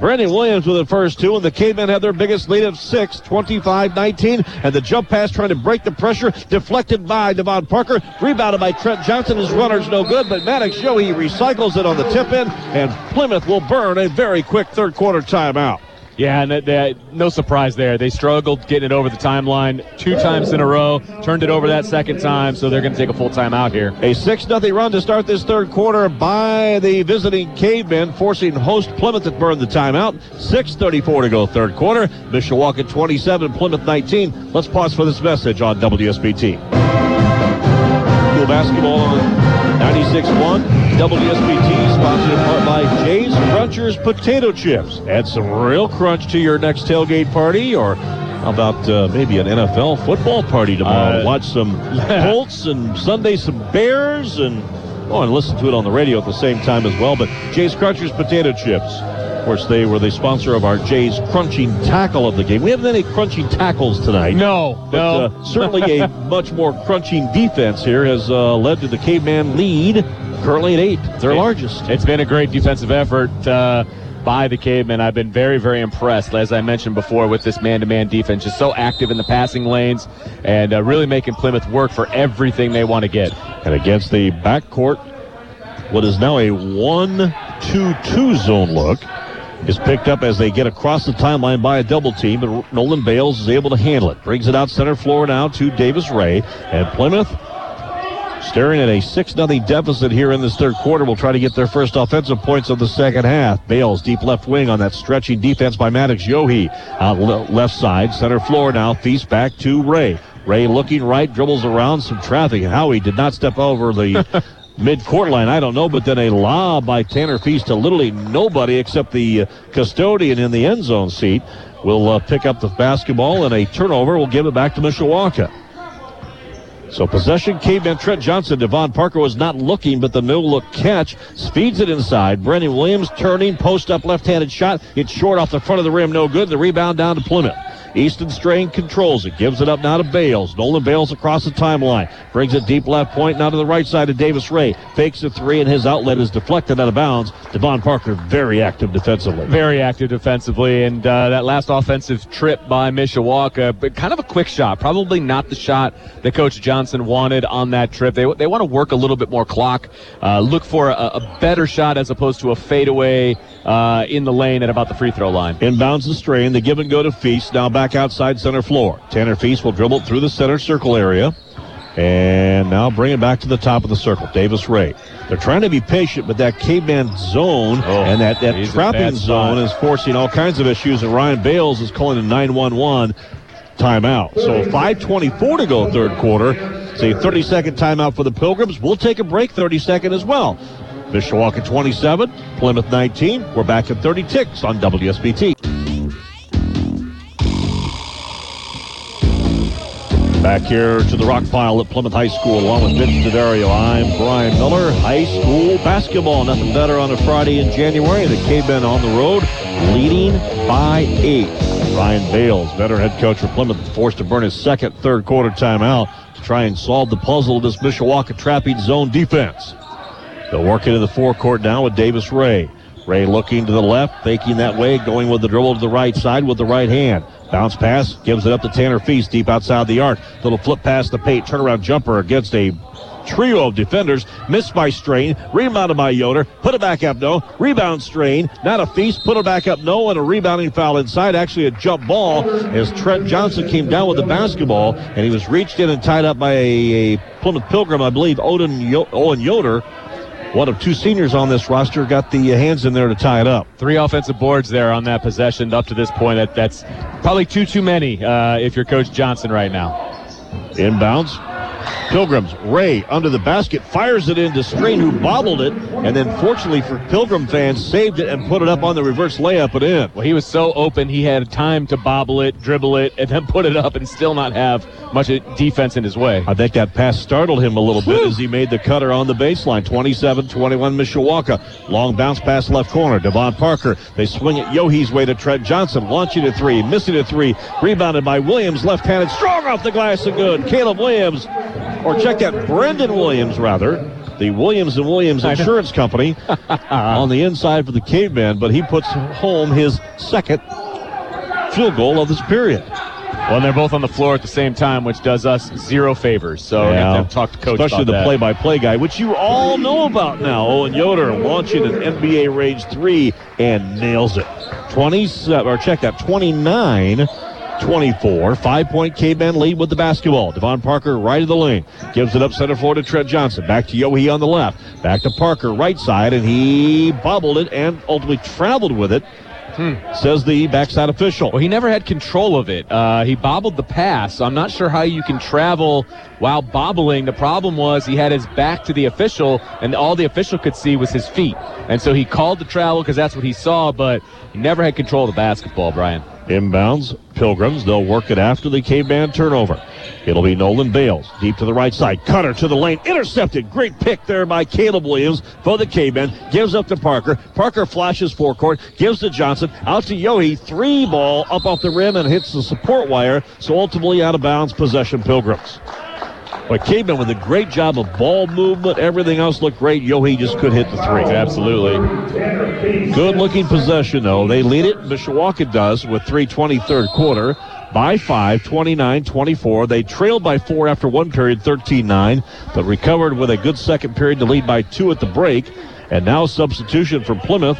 Brendan Williams with the first two, and the Cavemen have their biggest lead of six, 25-19, and the jump pass trying to break the pressure, deflected by Devon Parker, rebounded by Trent Johnson. His runner's no good, but Maddox Yohe recycles it on the tip in, and Plymouth will burn a very quick third quarter timeout. Yeah, and that, no surprise there. They struggled getting it over the timeline two times in a row. Turned it over that second time, so they're going to take a full time out here. A 6 0 run to start this third quarter by the visiting Cavemen, forcing host Plymouth to burn the timeout. 6.34 to go third quarter. Mishawaka 27, Plymouth 19. Let's pause for this message on WSBT. basketball on 96.1 WSBT, sponsored in part by Jay's Crunchers Potato Chips. Add some real crunch to your next tailgate party or how about uh, maybe an NFL football party tomorrow? Uh, Watch some Colts and Sunday some Bears and oh, and listen to it on the radio at the same time as well. But Jay's Crunchers Potato Chips. Of course, they were the sponsor of our Jay's Crunching Tackle of the game. We haven't any crunching tackles tonight. No, But no. uh, certainly a much more crunching defense here has uh, led to the Caveman lead, currently at eight, their It- largest. It's been a great defensive effort uh, by the Cavemen. I've been very, very impressed, as I mentioned before, with this man-to-man defense. Just so active in the passing lanes and uh, really making Plymouth work for everything they want to get. And against the backcourt, what is now a 1-2-2 zone look is picked up as they get across the timeline by a double team, but Nolan Bales is able to handle it. Brings it out center floor now to Davis Ray. And Plymouth staring at a 6 0 deficit here in this third quarter will try to get their first offensive points of the second half. Bales deep left wing on that stretching defense by Maddox Yohe. Out left side, center floor now, feast back to Ray. Ray looking right, dribbles around some traffic. Howie did not step over the mid-court line. I don't know, but then a lob by Tanner Feast to literally nobody except the uh, custodian in the end zone seat will uh, pick up the basketball and a turnover will give it back to Mishawaka. So possession, caveman Trent Johnson. Devon Parker was not looking, but the no look catch speeds it inside. Brendan Williams turning, post up left handed shot. It's short off the front of the rim, no good. The rebound down to Plymouth. Easton Strain controls it, gives it up now to Bales. Nolan Bales across the timeline, brings it deep left point, now to the right side of Davis Ray. Fakes a three, and his outlet is deflected out of bounds. Devon Parker very active defensively. Very active defensively, and uh, that last offensive trip by Mishawaka, but kind of a quick shot. Probably not the shot that Coach Johnson wanted on that trip. They, they want to work a little bit more clock, uh, look for a, a better shot as opposed to a fadeaway uh, in the lane at about the free throw line. Inbounds the strain. The give and go to Feast. Now back outside center floor. Tanner Feast will dribble through the center circle area. And now bring it back to the top of the circle. Davis Ray. They're trying to be patient, but that caveman zone Oh, and that, that he's in a trapping zone is forcing all kinds of issues. And Ryan Bales is calling a 911 timeout. So 5.24 to go third quarter. It's a 30 second timeout for the Pilgrims. We'll take a break 30 second as well. Mishawaka 27, Plymouth 19. We're back at 30 ticks on WSBT. Back here to the rock pile at Plymouth High School, along with Vince DeDario. I'm Brian Miller. High school basketball, nothing better on a Friday in January. The Cavemen on the road, leading by eight. Ryan Bales, veteran head coach for Plymouth, forced to burn his second third quarter timeout to try and solve the puzzle of this Mishawaka trapping zone defense. They'll work into the forecourt now with Davis Ray. Ray looking to the left, faking that way, going with the dribble to the right side with the right hand. Bounce pass, gives it up to Tanner Feast deep outside the arc. Little flip pass to Pate, turnaround jumper against a trio of defenders. Missed by Strain, rebounded by Yoder. Put it back up, no. Rebound Strain, not a Feast, put it back up, no. And a rebounding foul inside, actually a jump ball as Trent Johnson came down with the basketball and he was reached in and tied up by a, a Plymouth Pilgrim, I believe, Odin Yo- Owen Yoder. One of two seniors on this roster got the hands in there to tie it up. Three offensive boards there on that possession up to this point. That, that's probably two too many uh, if you're Coach Johnson right now. Inbounds. Pilgrims, Ray under the basket, fires it into Strain, who bobbled it, and then fortunately for Pilgrim fans, saved it and put it up on the reverse layup and in. Well, he was so open, he had time to bobble it, dribble it, and then put it up and still not have much defense in his way. I think that pass startled him a little bit as he made the cutter on the baseline. 27 21 Mishawaka. Long bounce pass left corner. Devon Parker. They swing it Yohe's way to Trent Johnson. Launching a three. Missing a three. Rebounded by Williams. Left handed. Strong off the glass and good. Caleb Williams. Or check that. Brendan Williams, rather. The Williams and Williams Insurance Company on the inside for the caveman, but he puts home his second field goal of this period. Well, and they're both on the floor at the same time, which does us zero favors. So we have to talk to coach Especially about the that. play-by-play guy, which you all know about now. Owen Yoder launching an NBA range three and nails it. 27, or check that, 29 24. Five point caveman lead with the basketball. Devon Parker right of the lane. Gives it up center floor to Trent Johnson. Back to Yohe on the left. Back to Parker right side, and he bobbled it and ultimately traveled with it says the backside official. Well, he never had control of it. Uh, he bobbled the pass. I'm not sure how you can travel while bobbling. The problem was he had his back to the official, and all the official could see was his feet. And so he called the travel because that's what he saw, but he never had control of the basketball, Brian. Inbounds, Pilgrims. They'll work it after the K-Band turnover. It'll be Nolan Bales deep to the right side. Cutter to the lane. Intercepted. Great pick there by Caleb Williams for the K-Band. Gives up to Parker. Parker flashes forecourt. Gives to Johnson. Out to Yohe. Three ball up off the rim and hits the support wire. So ultimately out of bounds possession Pilgrims. But K-Band with a great job of ball movement. Everything else looked great. Yohe just could hit the three. Absolutely. Good looking possession, though. They lead it. Mishawaka does with 3.20 third quarter by 5, 29 24. They trailed by 4 after one period, 13 9, but recovered with a good second period to lead by 2 at the break. And now substitution for Plymouth.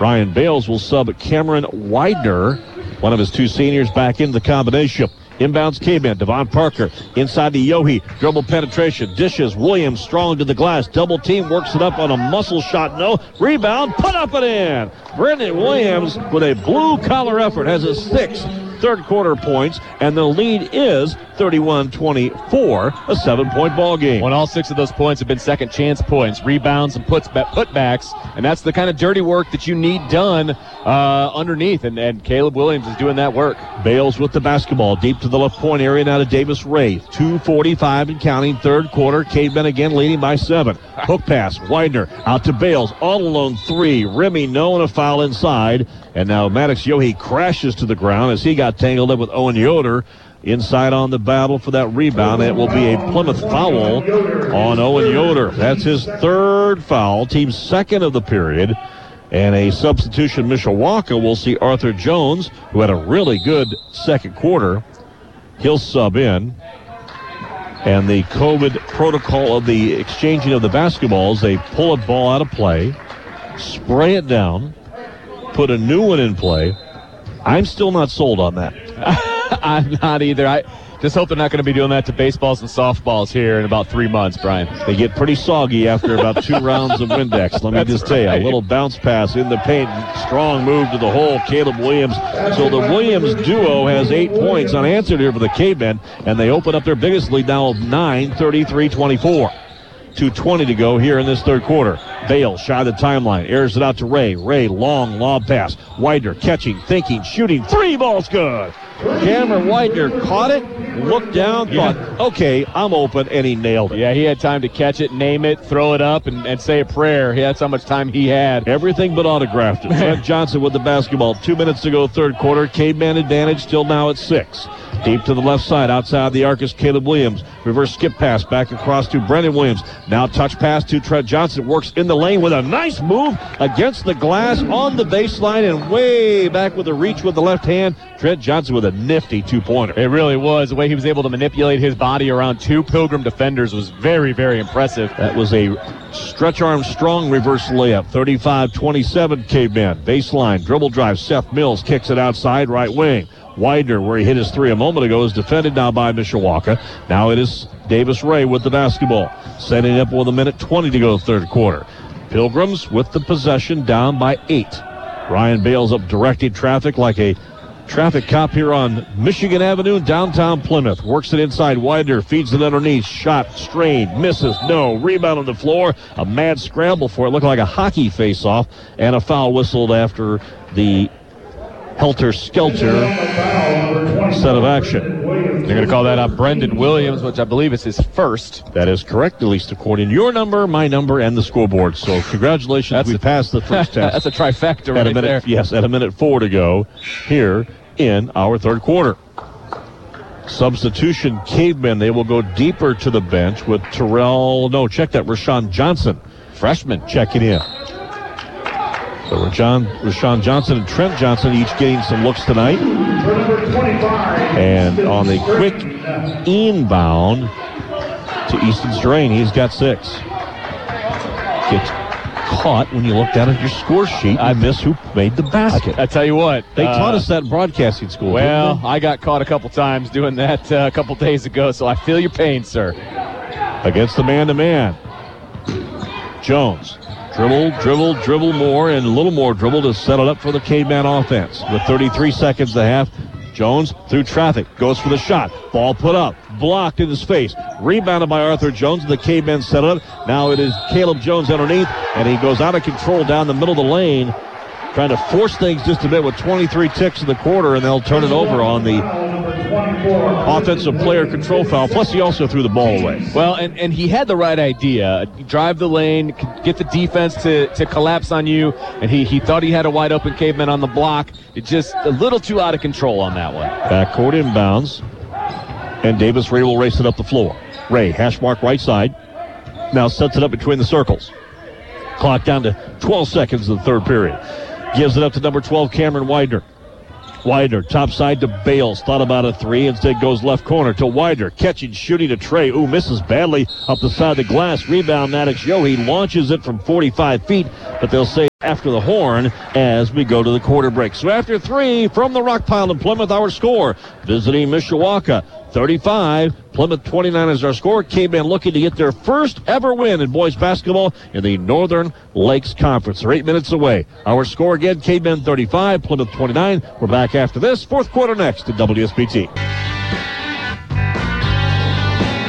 Ryan Bales will sub Cameron Widener, one of his two seniors, back into the combination. Inbounds K-Man. Devon Parker inside the Yohe. Dribble penetration. Dishes. Williams strong to the glass. Double team works it up on a muscle shot. No. Rebound. Put up and in. Brendan Williams with a blue collar effort has a six third quarter points, and the lead is 31 24, a seven point ball game. When all six of those points have been second chance points, rebounds and puts putbacks, and that's the kind of dirty work that you need done uh, underneath, and, and Caleb Williams is doing that work. Bales with the basketball deep to the left point area now to Davis Ray. 245 and counting, third quarter. Cavemen again leading by seven. Hook pass, Widener out to Bales, all alone three. Remy no and a foul inside. And now Maddox Yohe crashes to the ground as he got tangled up with Owen Yoder inside on the battle for that rebound. It will be a Plymouth foul on Owen Yoder. That's his third foul, team second of the period. And a substitution, Mishawaka will see Arthur Jones, who had a really good second quarter. He'll sub in. And the COVID protocol of the exchanging of the basketballs, they pull a ball out of play, spray it down, put a new one in play. I'm still not sold on that. I'm not either. I just hope they're not going to be doing that to baseballs and softballs here in about three months, Brian. They get pretty soggy after about two rounds of Windex. Let me That's just tell you, a little bounce pass in the paint, strong move to the hole. Caleb Williams. So the Williams duo has eight points unanswered here for the K-Men, and they open up their biggest lead now of 9, 33-24. 2.20 to go here in this third quarter. Bale shy of the timeline, airs it out to Ray. Ray, long lob pass. Widener catching, thinking, shooting. Three balls good. Cameron Widener caught it, looked down, Yeah. thought, okay, I'm open, and he nailed it. Yeah, he had time to catch it, name it, throw it up, and, and say a prayer. He that's how much time he had. Everything but autographed it. Trent Johnson with the basketball. Two minutes to go, third quarter. Caveman advantage still now at six. Deep to the left side, outside the arc is Caleb Williams. Reverse skip pass back across to Brendan Williams. Now touch pass to Trent Johnson. Works in the lane with a nice move against the glass on the baseline and way back with a reach with the left hand. Trent Johnson with a nifty two pointer. It really was. The way he was able to manipulate his body around two Pilgrim defenders was very, very impressive. That was a stretch arm strong reverse layup. 35 27 Caveman. Baseline, dribble drive. Seth Mills kicks it outside right wing. Widener, where he hit his three a moment ago, is defended now by Mishawaka. Now it is Davis Ray with the basketball. Setting up with a minute 20 to go, third quarter. Pilgrims with the possession down by eight. Ryan Bales up directing traffic like a traffic cop here on Michigan Avenue downtown Plymouth. Works it inside. Widener feeds it underneath. Shot strained. Misses. No. Rebound on the floor. A mad scramble for it. Looked like a hockey face off. And a foul whistled after the helter skelter set of action. They're going to call that up Brendan Williams, which I believe is his first. That is correct, at least according to your number, my number, and the scoreboard. So congratulations, That's we a- passed the first test. That's a trifecta at right a minute, there. yes, at a minute four to go here in our third quarter. Substitution cavemen. They will go deeper to the bench with Terrell. No, check that. Rashawn Johnson, freshman, checking in. So Rashawn, Rashawn Johnson and Trent Johnson each getting some looks tonight. And on the quick inbound to Easton Strain, he's got six. Gets caught when you look down at your score sheet. I miss who made the basket. I tell you what, They uh, taught us that in broadcasting school. Well. I got caught a couple times doing that uh, a couple days ago, so I feel your pain, sir. against the man to man. Jones Dribble, dribble, dribble more, and a little more dribble to set it up for the caveman offense. With 33 seconds to half, Jones through traffic goes for the shot. Ball put up, blocked in his face. Rebounded by Arthur Jones. and The caveman set it up. Now it is Caleb Jones underneath, and he goes out of control down the middle of the lane trying to force things just a bit with 23 ticks in the quarter, and they'll turn it over on the offensive player control foul. Plus, he also threw the ball away. Well, and, and he had the right idea. Drive the lane, get the defense to, to collapse on you, and he, he thought he had a wide open caveman on the block. It just a little too out of control on that one. Backcourt inbounds, and Davis Ray will race it up the floor. Ray, hash mark right side, now sets it up between the circles. Clock down to 12 seconds of the third period. Gives it up to number 12, Cameron Widener. Widener, top side to Bales. Thought about a three. Instead goes left corner to Widener. Catching, shooting to Trey. Ooh, misses badly up the side of the glass. Rebound, Maddox Yohe launches it from 45 feet, but they'll say after the horn as we go to the quarter break. So after three from the rock pile in Plymouth, our score. Visiting Mishawaka, 35. Plymouth 29 is our score. Caveman looking to get their first ever win in boys basketball in the Northern Lakes Conference. They're eight minutes away. Our score again, Caveman 35, Plymouth 29. We're back after this. Fourth quarter next at WSBT.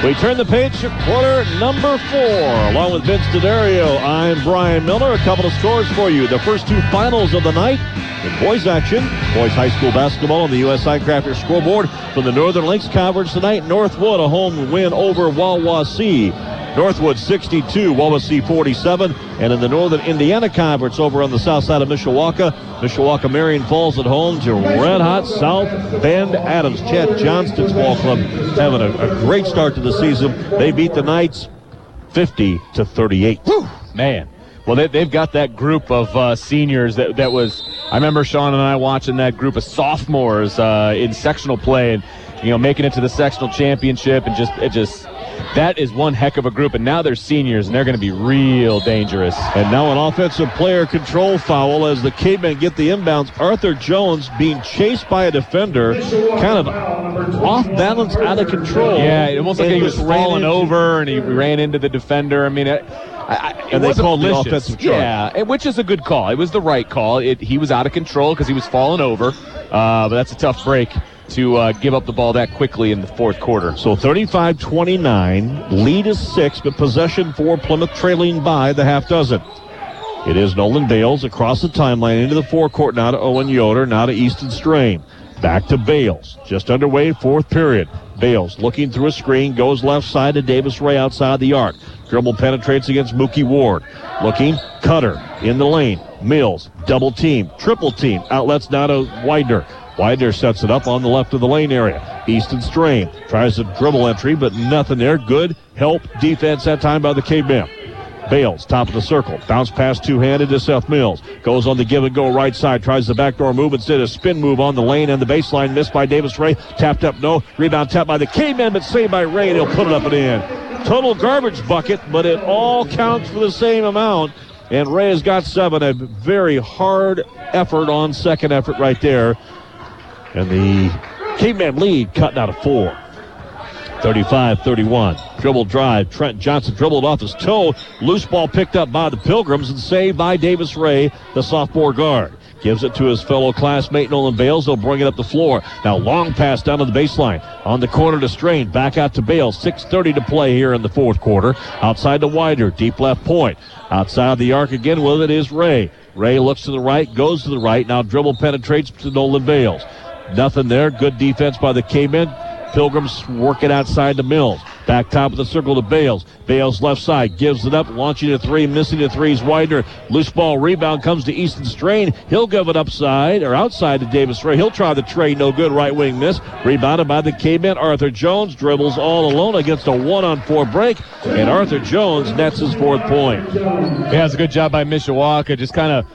We turn the page to quarter number four. Along with Vince DeDario, I'm Brian Miller. A couple of scores for you. The first two finals of the night in boys action. Boys high school basketball on the U.S. Signcrafter scoreboard from the Northern Lakes Conference tonight. Northwood, a home win over Wawasee. Northwood 62, Wawasee 47. And in the Northern Indiana Conference over on the south side of Mishawaka, Mishawaka Marian falls at home to red hot South Bend Adams. Chad Johnston's ball club having a, a great start to the season. They beat the Knights 50 to 38. Whew, man. Well, they, have got that group of uh, seniors that, that was. I remember Sean and I watching that group of sophomores uh, in sectional play and you know making it to the sectional championship and just it just that is one heck of a group. And now they're seniors, and they're going to be real dangerous. And now an offensive player control foul as the Cavemen get the inbounds. Arthur Jones being chased by a defender, kind of off balance, out of control. Yeah, it almost like he was falling over and he ran into the defender. I mean, it, I, I, and they called malicious. the offensive charge. Yeah, which is a good call. It was the right call. It, he was out of control because he was falling over, uh, but that's a tough break to uh, give up the ball that quickly in the fourth quarter. So 35 29, lead is six, but possession for Plymouth trailing by the half dozen. It is Nolan Bales across the timeline into the forecourt now to Owen Yoder, now to Easton Strain. Back to Bales. Just underway, fourth period. Bales looking through a screen, goes left side to Davis Ray outside the arc. Dribble penetrates against Mookie Ward. Looking, Cutter in the lane. Mills, double team, triple team. Outlets now to Widener. Widener sets it up on the left of the lane area. Easton Strain tries a dribble entry, but nothing there. Good help defense that time by the Cavemen. Bales, top of the circle. Bounce pass two-handed to Seth Mills. Goes on the give and go right side. Tries the backdoor move instead of spin move on the lane and the baseline missed by Davis Ray. Tapped up, no. Rebound tapped by the Cavemen, but saved by Ray and he'll put it up and in. Total garbage bucket, but it all counts for the same amount. And Ray has got seven. A very hard effort on second effort right there and the Caveman lead cutting out of four. 35 31. Dribble drive. Trent Johnson dribbled off his toe. Loose ball picked up by the Pilgrims and saved by Davis Ray, the sophomore guard. Gives it to his fellow classmate Nolan Bales. They'll bring it up the floor. Now long pass down to the baseline. On the corner to Strain. Back out to Bales. 6.30 to play here in the fourth quarter. Outside to Widener. Deep left point. Outside the arc again with it is Ray. Ray looks to the right, goes to the right. Now dribble penetrates to Nolan Bales. Nothing there. Good defense by the Cavemen. Pilgrims working outside the Mills. Back top of the circle to Bales. Bales left side gives it up, launching a three, missing a threes Widener. Loose ball rebound comes to Easton Strain. He'll give it upside or outside to Davis Ray. He'll try the tray, no good. Right wing miss. Rebounded by the Caveman. Arthur Jones dribbles all alone against a one on four break, and Arthur Jones nets his fourth point. Yeah, it's a good job by Mishawaka. Just kind of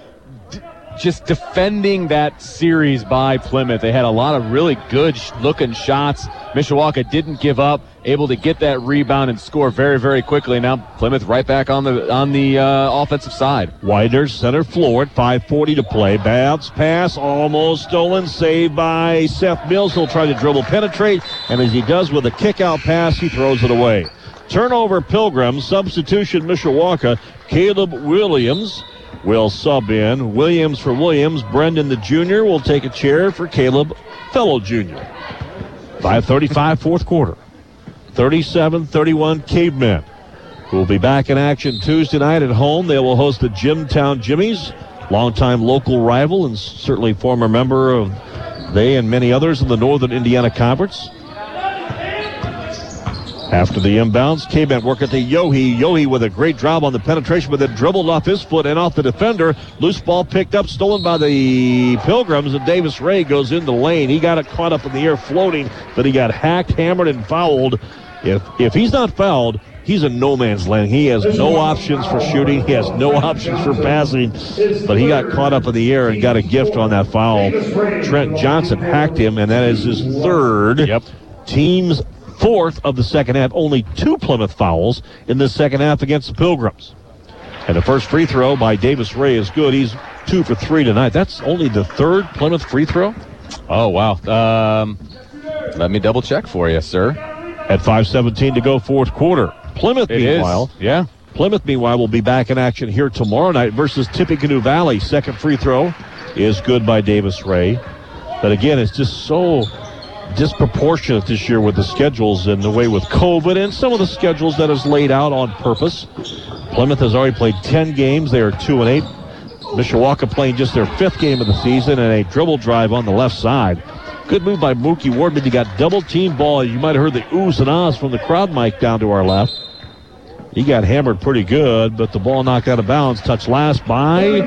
just defending that series by Plymouth. They had a lot of really good looking shots. Mishawaka didn't give up, able to get that rebound and score very, very quickly. Now Plymouth right back on the on the uh, offensive side. Widener center floor at 5:40 to play. Bounce pass almost stolen, saved by Seth Mills. He'll try to dribble penetrate, and as he does with a kick out pass, he throws it away. Turnover Pilgrim, substitution Mishawaka. Caleb Williams will sub in. Williams for Williams. Brendan the junior will take a chair for Caleb Fellow Jr. 535 fourth quarter. 37-31 Cavemen. Who will be back in action Tuesday night at home. They will host the Jimtown Jimmies, longtime local rival and certainly former member of they and many others in the Northern Indiana Conference. After the inbounds, K-Man work at the Yohe. Yohe with a great job on the penetration, but it dribbled off his foot and off the defender. Loose ball picked up, stolen by the Pilgrims, and Davis Ray goes in the lane. He got it caught up in the air floating, but he got hacked, hammered, and fouled. If if he's not fouled, he's in no man's land. He has no options for shooting. He has no options for passing. But he got caught up in the air and got a gift on that foul. Trent Johnson hacked him, and that is his third. Yep. Team's fourth of the second half. Only two Plymouth fouls in the second half against the Pilgrims. And the first free throw by Davis Ray is good. He's two for three tonight. That's only the third Plymouth free throw Oh, wow. Um, let me double check for you, sir. at 5.17 to go fourth quarter. Plymouth, It is. meanwhile, Yeah. Plymouth, meanwhile, will be back in action here tomorrow night versus Tippecanoe Valley. Second free throw is good by Davis Ray. But again, it's just so disproportionate this year with the schedules and the way with COVID and some of the schedules that is laid out on purpose. Plymouth has already played 10 games. They are 2 and 8. Mishawaka playing just their fifth game of the season and a dribble drive on the left side. Good move by Mookie Wardman. He got double team ball. You might have heard the oohs and ahs from the crowd mic down to our left. He got hammered pretty good, but the ball knocked out of bounds. Touched last by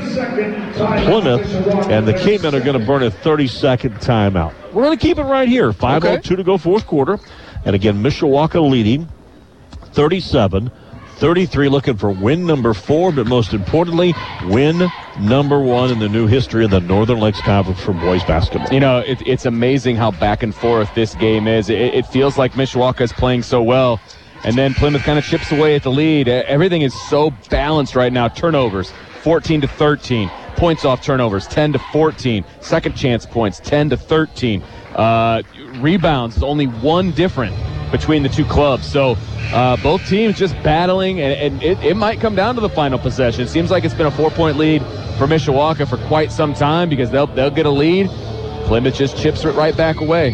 Plymouth, and the Cavemen are going to burn a 30 second timeout. We're going to keep it right here. 5.02 to go fourth quarter. And again, Mishawaka leading 37 33, looking for win number four, but most importantly, win number one in the new history of the Northern Lakes Conference for boys basketball. You know, it, it's amazing how back and forth this game is. It, it feels like Mishawaka is playing so well. And then Plymouth kind of chips away at the lead. Everything is so balanced right now. Turnovers, 14 to 13. Points off turnovers, 10 to 14. Second chance points, 10 to 13. Uh, rebounds is only one different between the two clubs. So uh, both teams just battling, and, and it, it might come down to the final possession. It seems like it's been a four-point lead for Mishawaka for quite some time because they'll they'll get a lead. Plymouth just chips it right back away.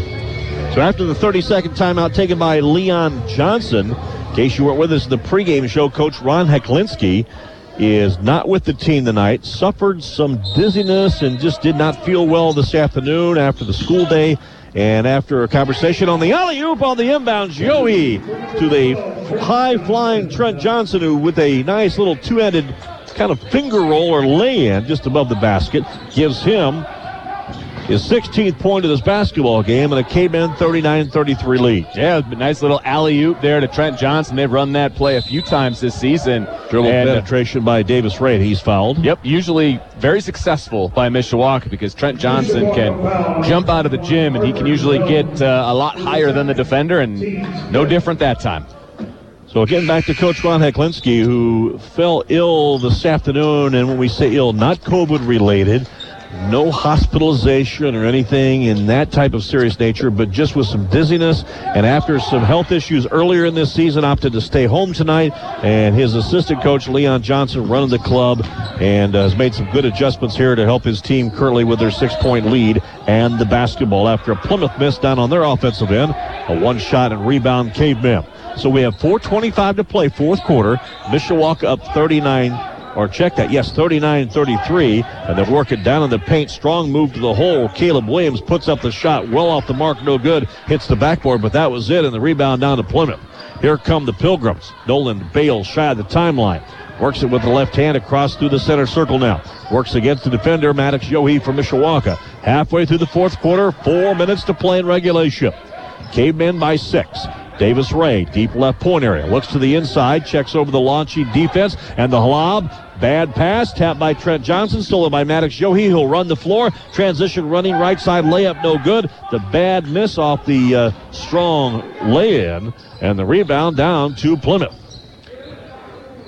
So after the 30 second timeout taken by Leon Johnson, in case you weren't with us in the pregame show, Coach Ron Heklinski is not with the team tonight. Suffered some dizziness and just did not feel well this afternoon after the school day. And after a conversation on the alley oop on the inbound, Joey to the high flying Trent Johnson, who with a nice little two handed kind of finger roll or lay in just above the basket gives him his 16th point of this basketball game and a K-Men 39-33 lead. Yeah, nice little alley oop there to Trent Johnson. They've run that play a few times this season. Dribble And, uh, penetration by Davis Ray. He's fouled. Yep, usually very successful by Mishawaka because Trent Johnson can jump out of the gym and he can usually get uh, a lot higher than the defender, and no different that time. So getting back to Coach Ron Heklinski, who fell ill this afternoon, and when we say ill, not COVID related, no hospitalization or anything in that type of serious nature, but just with some dizziness, and after some health issues earlier in this season, opted to stay home tonight. And his assistant coach Leon Johnson running the club, and uh, has made some good adjustments here to help his team currently with their six-point lead and the basketball after a Plymouth miss down on their offensive end, a one-shot and rebound caveman. So we have 4.25 to play, fourth quarter. Mishawaka up 39, or check that, yes, 39 33. And they're working down in the paint. Strong move to the hole. Caleb Williams puts up the shot well off the mark, no good. Hits the backboard, but that was it. And the rebound down to Plymouth. Here come the Pilgrims. Nolan Bales shy of the timeline. Works it with the left hand across through the center circle now. Works against the defender, Maddox Yohe from Mishawaka. Halfway through the fourth quarter, four minutes to play in regulation. Cavemen by six. Davis Ray, deep left point area. Looks to the inside, checks over the launching defense, and the halab. Bad pass, tapped by Trent Johnson, stolen by Maddox Yohe. He'll run the floor. Transition running right side layup, no good. The bad miss off the uh, strong lay in, and the rebound down to Plymouth.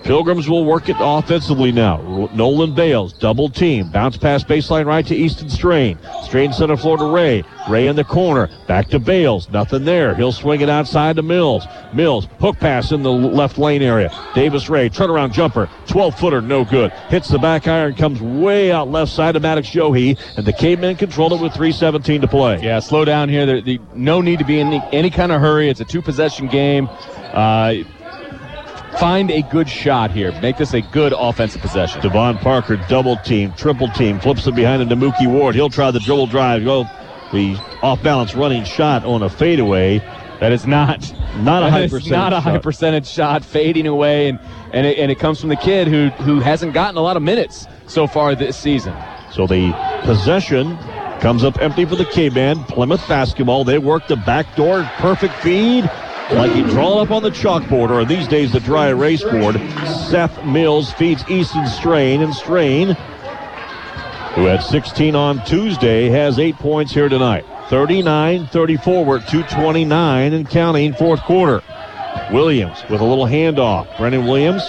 Pilgrims will work it offensively now. Nolan Bales, double team. Bounce pass baseline right to Easton Strain. Strain center floor to Ray. Ray in the corner. Back to Bales. Nothing there. He'll swing it outside to Mills. Mills, hook pass in the left lane area. Davis Ray, turnaround jumper. 12 footer, no good. Hits the back iron, comes way out left side of Maddox Yohe, and the Cavemen control it with 3.17 to play. Yeah, slow down here. There, the, no need to be in any, any kind of hurry. It's a two possession game. Uh, find a good shot here. Make this a good offensive possession. Devon Parker double team, triple team, flips it behind him to Mookie Ward. He'll try the dribble drive. Go the off balance running shot on a fadeaway. That is not not a high percentage. Not a high percentage shot, fading away, and and it, and it comes from the kid who who hasn't gotten a lot of minutes so far this season. So the possession comes up empty for the K-Man. Plymouth basketball. They work the back door, perfect feed like you draw up on the chalkboard, or these days the dry erase board. Seth Mills feeds Easton Strain, and Strain, who had 16 on Tuesday, has eight points here tonight. 39 34. We're at 229 and counting fourth quarter. Williams with a little handoff. Brendan Williams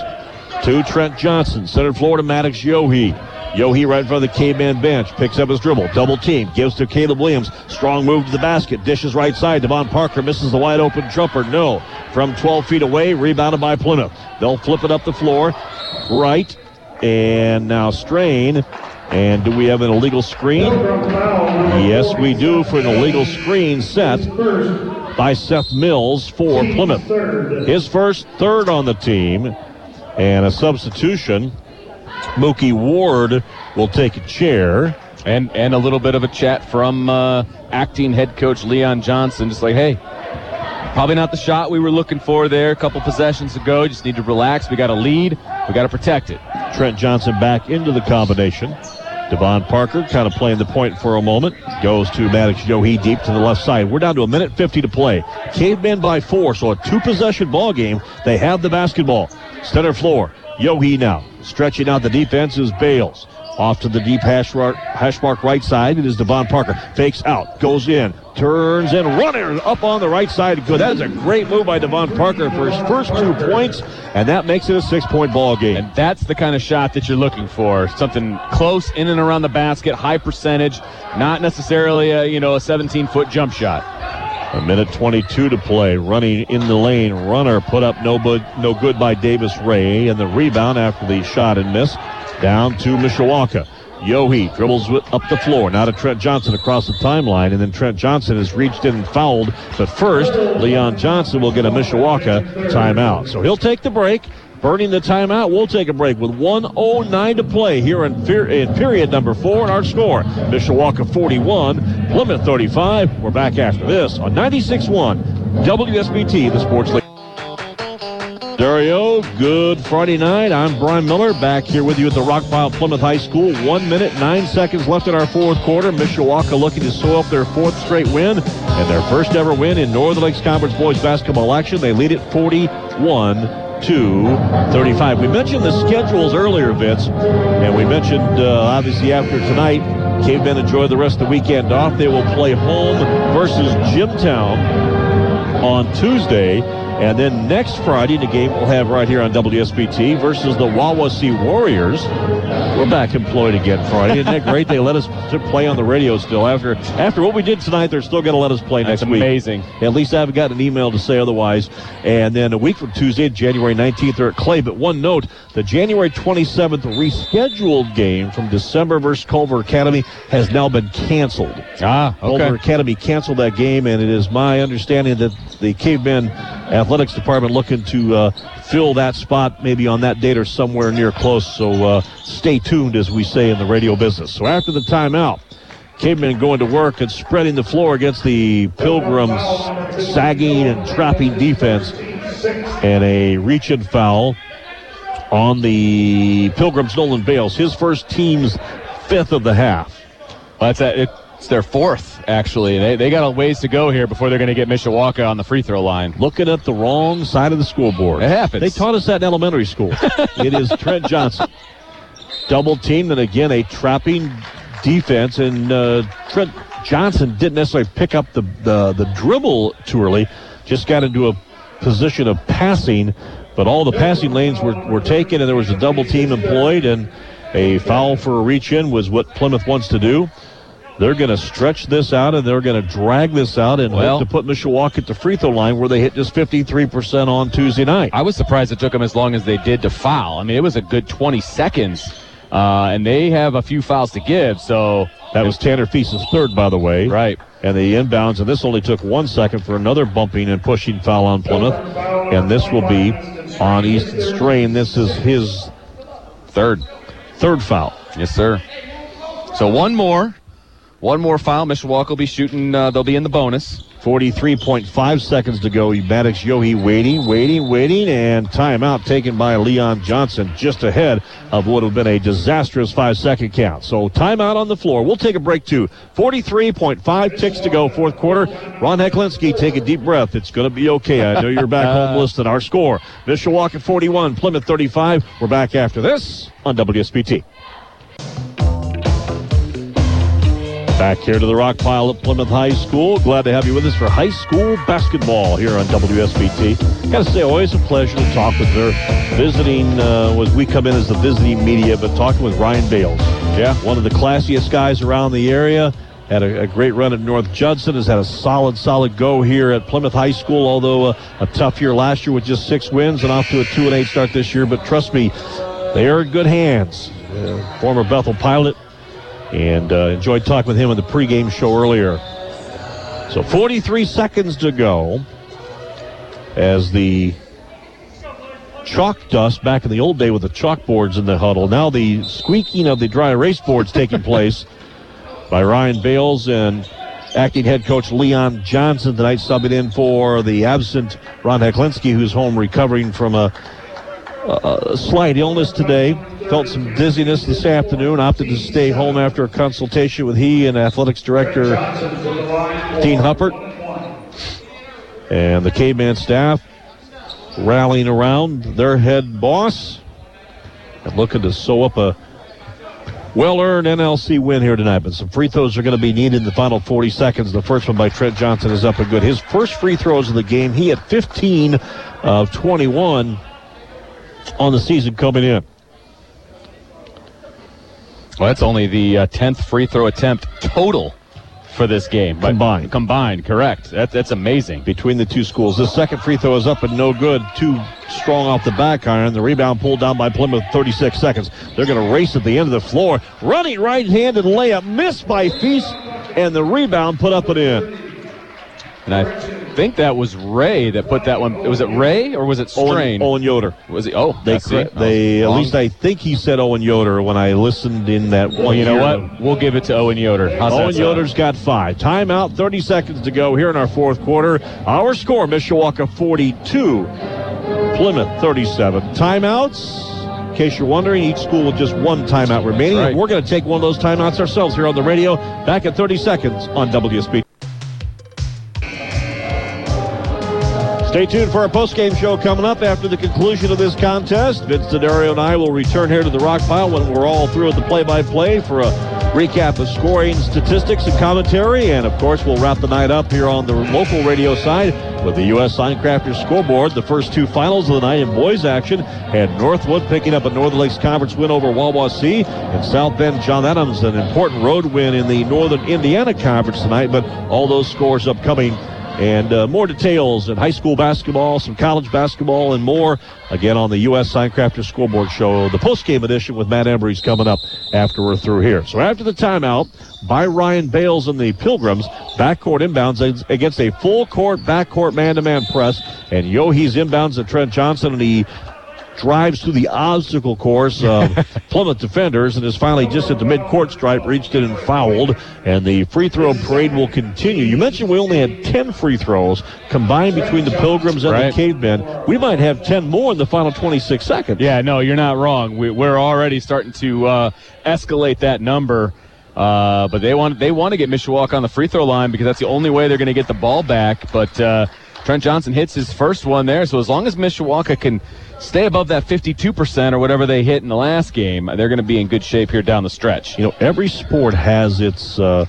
to Trent Johnson. Center to Maddox Yohe. Yohe right in front of the caveman bench. Picks up his dribble. Double team. Gives to Caleb Williams. Strong move to the basket. Dishes right side. Devon Parker misses the wide open jumper. No. From 12 feet away. Rebounded by Plymouth. They'll flip it up the floor. Right. And now Strain. And do we have an illegal screen? Yes, we do for an illegal screen set by Seth Mills for Plymouth. His first third on the team. And a substitution Mookie Ward will take a chair. And, and a little bit of a chat from uh, acting head coach Leon Johnson, just like, hey, probably not the shot we were looking for there a couple possessions ago. Just need to relax. We got a lead. We got to protect it. Trent Johnson back into the combination. Devon Parker kind of playing the point for a moment. Goes to Maddox Yohe deep to the left side. We're down to a minute 50 to play. Cavemen by four, so a two possession ball game. They have the basketball. Center floor. Yohe now. Stretching out the defense is Bales. Off to the deep hash mark, hash mark right side. It is Devon Parker. Fakes out. Goes in. Turns in. Runner up on the right side. Good. That is a great move by Devon Parker for his first two points. And that makes it a six point ball game. And that's the kind of shot that you're looking for. Something close in and around the basket. High percentage. Not necessarily a, you know, a 17 foot jump shot. A minute 22 to play. Running in the lane. Runner put up no, no good by Davis Ray. And the rebound after the shot and miss down to Mishawaka. Yohe dribbles up the floor. Now to Trent Johnson across the timeline. And then Trent Johnson has reached in and fouled. But first, Leon Johnson will get a Mishawaka timeout. So he'll take the break burning the timeout. We'll take a break with 109 to play here in, in period number four. And our score, Mishawaka 41, Plymouth 35. We're back after this on 96.1 WSBT, the Sports League. Dario, good Friday night. I'm Brian Miller back here with you at the Rockpile Plymouth High School. One minute, nine seconds left in our fourth quarter. Mishawaka looking to sew up their fourth straight win and their first ever win in Northern Lakes Conference boys basketball action. They lead it 41 to 35. We mentioned the schedules earlier, Vince, and we mentioned uh, obviously after tonight, Cavemen enjoy the rest of the weekend off. They will play home versus Jimtown on Tuesday. And then next Friday, the game we'll have right here on WSBT versus the Wawasee Warriors. We're back employed again Friday. Isn't that great? They let us play on the radio still. After after what we did tonight, they're still going to let us play That's next week. amazing. At least I haven't gotten an email to say otherwise. And then a week from Tuesday, January 19th, they're at Clay. But one note, the January 27th rescheduled game from December versus Culver Academy has now been canceled. Ah, okay. Culver Academy canceled that game, and it is my understanding that the Cavemen athletics department looking to uh, fill that spot maybe on that date or somewhere near close. So uh, stay tuned, as we say in the radio business. So after the timeout, Cavemen going to work and spreading the floor against the Pilgrims, sagging and trapping defense, and a reach and foul on the Pilgrims. Nolan Bales, his first team's fifth of the half. Well, that's a, it's their fourth, actually. They, they got a ways to go here before they're going to get Mishawaka on the free throw line. Looking at the wrong side of the scoreboard. It happens. They taught us that in elementary school. it is Trent Johnson. Double team, and again, a trapping defense. And uh, Trent Johnson didn't necessarily pick up the, the, the dribble too early, just got into a position of passing But all the passing lanes were, were taken, and there was a double team employed, and a foul for a reach in was what Plymouth wants to do. They're going to stretch this out and they're going to drag this out and Well- hope to put Mishawaka at the free throw line where they hit just 53% on Tuesday night. I was surprised it took them as long as they did to foul. I mean, it was a good 20 seconds, uh, and they have a few fouls to give. So That was Tanner Feast's third, by the way. right, And the inbounds, and this only took one second for another bumping and pushing foul on Plymouth. And this will be on Easton Strain. This is his third. third foul. Yes, sir. So one more, one more foul. Mishawaka will be shooting. Uh, they'll be in the bonus. 43.5 seconds to go. Maddox Yohe waiting, waiting, waiting, and timeout taken by Leon Johnson just ahead of what would have been a disastrous five second count. So timeout on the floor. We'll take a break too. 43.5 ticks to go, fourth quarter. Ron Hecklinski, take a deep breath. It's going to be okay. I know you're back home listening. Our score Mishawaka 41, Plymouth 35. We're back after this on WSBT. Back here to the rock pile at Plymouth High School. Glad to have you with us for high school basketball here on WSBT. Got to say, always a pleasure to talk with her. Visiting, uh, was we come in as the visiting media, but talking with Ryan Bales. Yeah. One of the classiest guys around the area. Had a, a great run at North Judson. Has had a solid, solid go here at Plymouth High School. Although a, a tough year last year with just six wins and off to a two and eight start this year. But trust me, they are in good hands. Uh, former Bethel pilot and uh, enjoyed talking with him on the pregame show earlier. So 43 seconds to go as the chalk dust back in the old day with the chalkboards in the huddle. Now the squeaking of the dry erase boards taking place by Ryan Bales and acting head coach Leon Johnson tonight subbing in for the absent Ron Heklinski who's home recovering from a, slight illness today. Felt some dizziness this afternoon. Opted to stay home after a consultation with he and athletics director Dean Huppert and the Caveman staff rallying around their head boss and looking to sew up a well-earned NLC win here tonight. But some free throws are going to be needed in the final 40 seconds. The first one by Trent Johnson is up and good. His first free throws of the game. He had 15 of 21 on the season coming in. Well, that's only the uh, 10th free throw attempt total for this game. Combined. Combined, correct. That, that's amazing. between the two schools. The second free throw is up and no good. Too strong off the back iron. The rebound pulled down by Plymouth. 36 seconds. They're going to race at the end of the floor. Running right-handed layup missed by Feast, and the rebound put up and in. And I think that was Ray that put that one. Was it Ray or was it Strain? Owen, Owen Yoder. Was he? Oh, They, that's it. Oh. they Oh, at least I think he said Owen Yoder when I listened in that one. Well, you know what? We'll give it to Owen Yoder. How's Owen? Yoder's got five. Timeout, 30 seconds to go here in our fourth quarter. Our score, Mishawaka 42, Plymouth 37. Timeouts, in case you're wondering, each school with just one timeout remaining. Right. And we're going to take one of those timeouts ourselves here on the radio. Back at 30 seconds on WSB. Stay tuned for our post-game show coming up after the conclusion of this contest. Vince DeDario and I will return here to the Rock Pile when we're all through with the play-by-play for a recap of scoring statistics and commentary. And, of course, we'll wrap the night up here on the local radio side with the U.S. Signcrafters scoreboard. The first two finals of the night in boys action had Northwood picking up a Northern Lakes Conference win over Wawasee and South Bend John Adams an important road win in the Northern Indiana Conference tonight. But all those scores upcoming and uh, more details in high school basketball, some college basketball, and more. Again on the U.S. Signcrafters Scoreboard Show, the post-game edition with Matt Embry's coming up after we're through here. So after the timeout by Ryan Bales and the Pilgrims, backcourt inbounds against a full-court backcourt man-to-man press, and Yohe's inbounds to Trent Johnson, and he drives through the obstacle course of Plymouth defenders and is finally just at the mid-court stripe, reached it and fouled. And the free throw parade will continue. You mentioned we only had 10 free throws combined between the Pilgrims and Right. the Cavemen. We might have 10 more in the final 26 seconds. Yeah, no, you're not wrong. We, we're already starting to uh, escalate that number. Uh, but they want they want to get Mishawaka on the free throw line because that's the only way they're going to get the ball back. But uh, Trent Johnson hits his first one there, so as long as Mishawaka can stay above that 52% or whatever they hit in the last game, they're going to be in good shape here down the stretch. You know, every sport has its uh,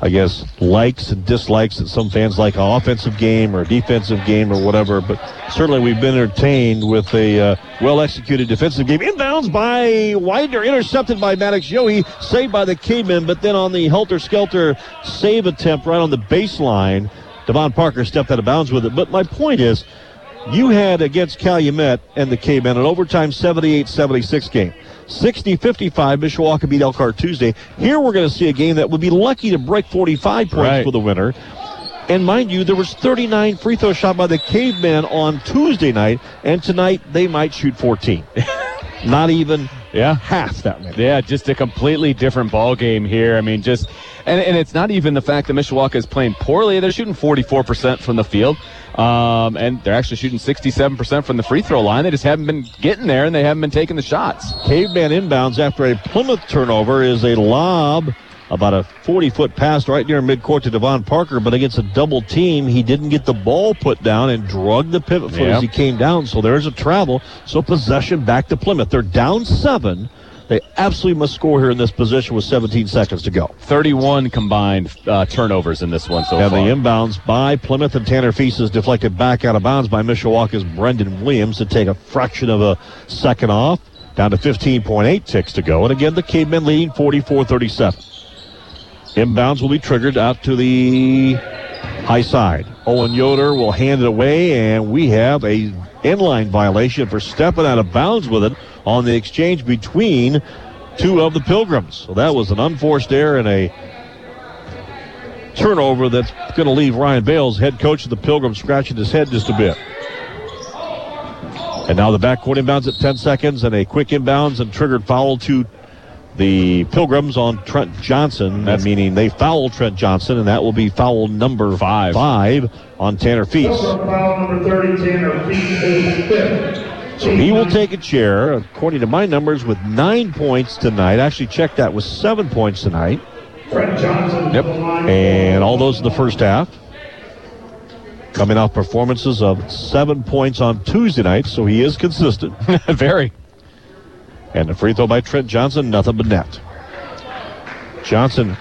I guess, likes and dislikes that some fans like an offensive game or a defensive game or whatever. But certainly we've been entertained with a uh, well executed defensive game. Inbounds by Widener, intercepted by Maddox Yohe, saved by the Cavemen, but then on the helter skelter save attempt right on the baseline, Devon Parker stepped out of bounds with it. But my point is, you had against Calumet and the Cavemen an overtime 78 76 game. 60 55, Mishawaka beat Elkhart Tuesday. Here we're going to see a game that would be lucky to break 45 points Right. for the winner. And mind you, there was 39 free throws shot by the Cavemen on Tuesday night, and tonight they might shoot 14. Not even Yeah. half that many. Yeah, just a completely different ball game here. I mean, just and, and it's not even the fact that Mishawaka is playing poorly. They're shooting 44% from the field, um, and they're actually shooting 67% from the free throw line. They just haven't been getting there, and they haven't been taking the shots. Caveman inbounds after a Plymouth turnover is a lob, about a 40 foot pass right near midcourt to Devon Parker, but against a double team, he didn't get the ball put down and drug the pivot foot Yep. as he came down. So there's a travel. So possession back to Plymouth. They're down seven. They absolutely must score here in this position with 17 seconds to go. 31 combined uh, turnovers in this one so And far. the inbounds by Plymouth and Tanner Feast is deflected back out of bounds by Mishawaka's Brendan Williams to take a fraction of a second off. Down to 15.8 ticks to go. And again, the Cavemen leading 44 37. Inbounds will be triggered out to the high side. Owen Yoder will hand it away, and we have a inline violation for stepping out of bounds with it on the exchange between two of the Pilgrims. So that was an unforced error and a turnover that's going to leave Ryan Bales, head coach of the Pilgrims, scratching his head just a bit. And now the backcourt inbounds at 10 seconds and a quick inbounds and triggered foul to the Pilgrims on Trent Johnson, That's- meaning they foul Trent Johnson, and that will be foul number Five. five on Tanner Feast. Foul number 30, Tanner Feast is fifth. So he will take a chair, according to my numbers, with nine points tonight. Actually, checked that with seven points tonight. Fred Johnson. Yep. to the line. And all those in the first half. Coming off performances of seven points on Tuesday night, so he is consistent. Very. And the free throw by Trent Johnson, nothing but net. Johnson,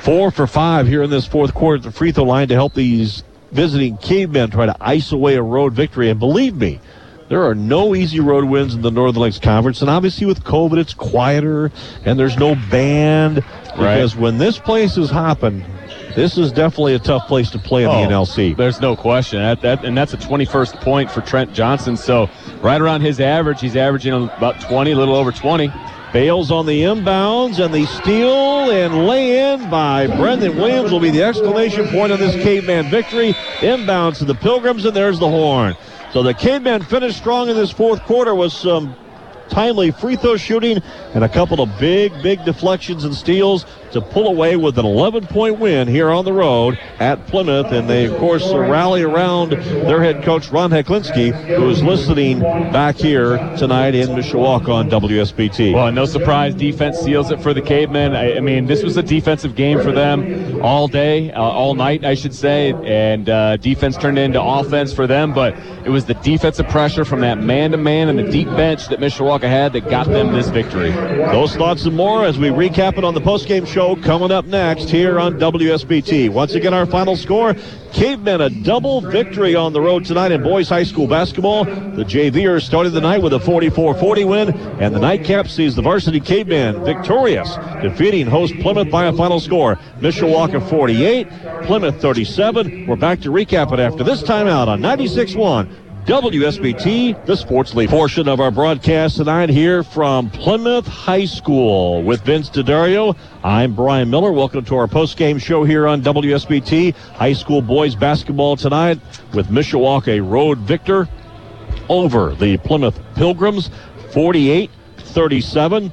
four for five here in this fourth quarter at the free throw line to help these visiting cavemen try to ice away a road victory. And believe me, there are no easy road wins in the Northern Lakes Conference. And obviously, with COVID, it's quieter and there's no band. Because when this place is hopping, this is definitely a tough place to play in Oh, the NLC. There's no question. That, that, and that's a 21st point for Trent Johnson. So right around his average, he's averaging about 20, a little over 20. Bales on the inbounds and the steal and lay in by Brendan Williams will be the exclamation point on this caveman victory. Inbounds to the Pilgrims, and there's the horn. So the caveman finished strong in this fourth quarter with some timely free throw shooting and a couple of big, big deflections and steals to pull away with an 11 point win here on the road at Plymouth. And they, of course, rally around their head coach, Ron Heclinski, who is listening back here tonight in Mishawaka on WSBT. Well, no surprise, defense seals it for the Cavemen. I, I mean, this was a defensive game for them all day, uh, all night, I should say, and uh, defense turned into offense for them. But it was the defensive pressure from that man-to-man and the deep bench that Mishawaka had that got them this victory. Those thoughts and more as we recap it on the postgame show coming up next here on WSBT. Once again, our final score Cavemen a double victory on the road tonight in boys high school basketball. The JVers started the night with a 44 40 win, and the nightcap sees the varsity Cavemen victorious, defeating host Plymouth by a final score Mishawaka 48, Plymouth 37. We're back to recap it after this timeout on 96 1. WSBT, the sports league portion of our broadcast tonight here from Plymouth High School with Vince DeDario. I'm Brian Miller. Welcome to our post-game show here on WSBT. High school boys basketball tonight with Mishawaka road victor over the Plymouth Pilgrims, 48-37.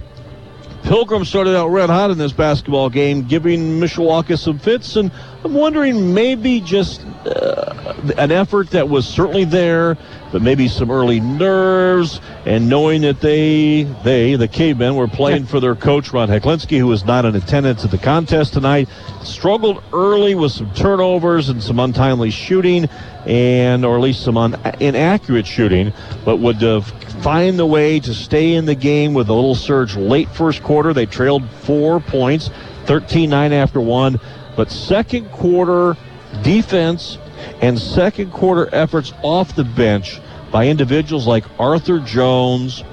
Pilgrim started out red hot in this basketball game, giving Mishawaka some fits, and I'm wondering maybe just uh, an effort that was certainly there, but maybe some early nerves, and knowing that they, they, the cavemen, were playing for their coach Ron Heclinski, who was not in attendance at the contest tonight, struggled early with some turnovers and some untimely shooting, and or at least some un- inaccurate shooting, but would uh, find the way to stay in the game with a little surge late first quarter. They trailed four points, 13 9 after one. But second quarter defense and second quarter efforts off the bench by individuals like Arthur Jones,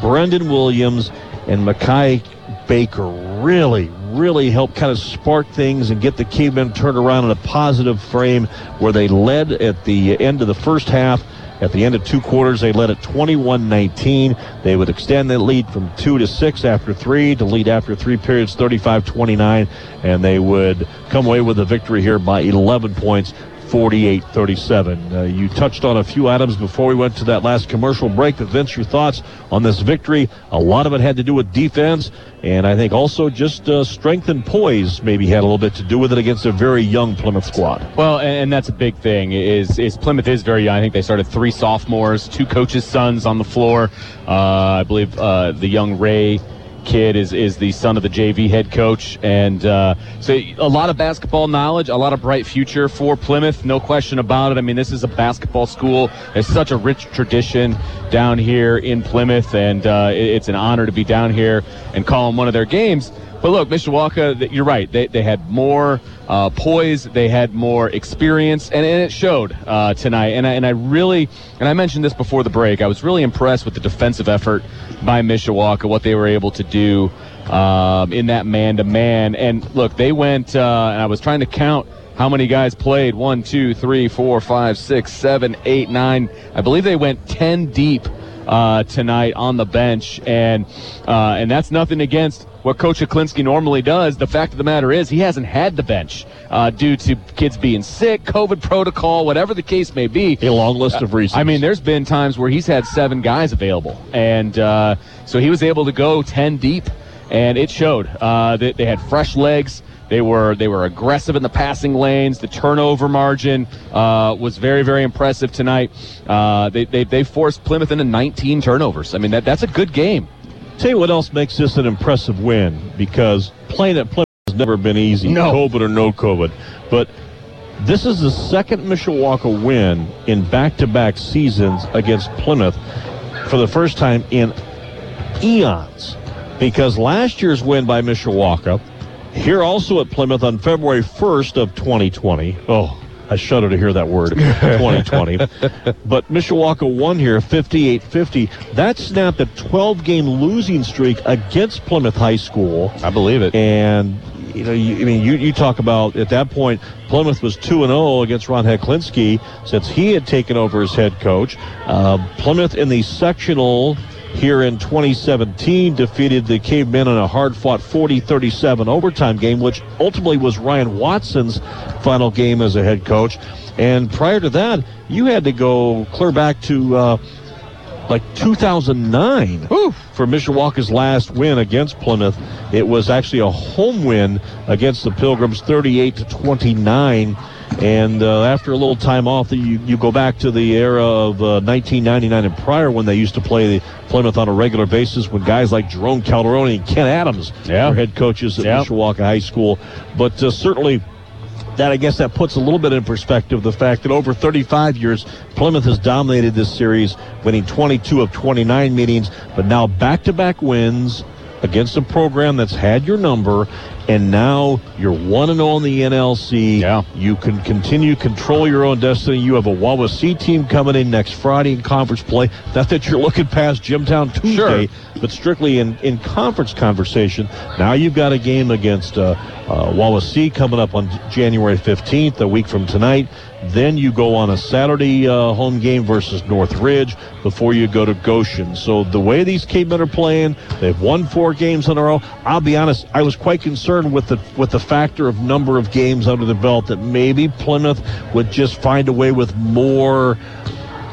Brendan Williams, and Makai Baker really, really helped kind of spark things and get the Cavemen turned around in a positive frame where they led at the end of the first half. At the end of two quarters, they led at 21 19. They would extend that lead from two to six after three to lead after three periods 35 29, and they would come away with a victory here by 11 points 48 37. Uh, you touched on a few items before we went to that last commercial break. But Vince, your thoughts on this victory? A lot of it had to do with defense, and I think also just uh, strength and poise maybe had a little bit to do with it against a very young Plymouth squad. Well, and that's a big thing. Is is Plymouth is very young. I think they started three sophomores, two coaches' sons on the floor. Uh, I believe uh, the young Ray kid is, is the son of the JV head coach. And uh, so a lot of basketball knowledge, a lot of bright future for Plymouth, no question about it. I mean, this is a basketball school. It's such a rich tradition down here in Plymouth, and uh, it's an honor to be down here and call them one of their games. But look, Mishawaka, you're right. They, they had more uh, poise, they had more experience, and, and it showed uh, tonight. And I, and I really, and I mentioned this before the break, I was really impressed with the defensive effort by Mishawaka, what they were able to do um, in that man to man. And look, they went, uh, and I was trying to count how many guys played one, two, three, four, five, six, seven, eight, nine. I believe they went 10 deep uh, tonight on the bench, and uh, and that's nothing against what Coach Heclinski normally does. The fact of the matter is, he hasn't had the bench uh, due to kids being sick, COVID protocol, whatever the case may be. A long list of reasons. I mean, there's been times where he's had seven guys available, and uh, so he was able to go ten deep, and it showed. Uh, they, they had fresh legs. They were they were aggressive in the passing lanes. The turnover margin uh, was very very impressive tonight. Uh, they, they they forced Plymouth into 19 turnovers. I mean that that's a good game. Tell you what else makes this an impressive win because playing at Plymouth has never been easy, no. COVID or no COVID. But this is the second Mishawaka win in back-to-back seasons against Plymouth for the first time in eons. Because last year's win by Mishawaka here also at Plymouth on February 1st of 2020. Oh, I shudder to hear that word, 2020. but Mishawaka won here 58-50. That snapped a 12-game losing streak against Plymouth High School. I believe it. And you know, you, I mean, you, you talk about at that point, Plymouth was 2 0 against Ron Heclinski since he had taken over as head coach. Uh, Plymouth in the sectional here in 2017 defeated the Cavemen in a hard fought 40 37 overtime game, which ultimately was Ryan Watson's final game as a head coach. And prior to that, you had to go clear back to uh, like 2009 Oof. for Mishawaka's last win against Plymouth. It was actually a home win against the Pilgrims, 38 to 29. And uh, after a little time off, you, you go back to the era of uh, 1999 and prior when they used to play the Plymouth on a regular basis when guys like Jerome Calderoni and Ken Adams yeah. were head coaches at yep. Mishawaka High School. But uh, certainly that I guess that puts a little bit in perspective the fact that over 35 years Plymouth has dominated this series, winning 22 of 29 meetings, but now back-to-back wins against a program that's had your number and now you're 1 and 0 in the NLC. Yeah. You can continue control your own destiny. You have a Wawasee team coming in next Friday in conference play. Not that you're looking past Jimtown Tuesday, sure. but strictly in, in conference conversation. Now you've got a game against uh, uh, Wawasee coming up on January 15th, a week from tonight. Then you go on a Saturday uh, home game versus Northridge before you go to Goshen. So the way these Cavemen are playing, they've won four games in a row. I'll be honest, I was quite concerned with the with the factor of number of games under the belt that maybe Plymouth would just find a way with more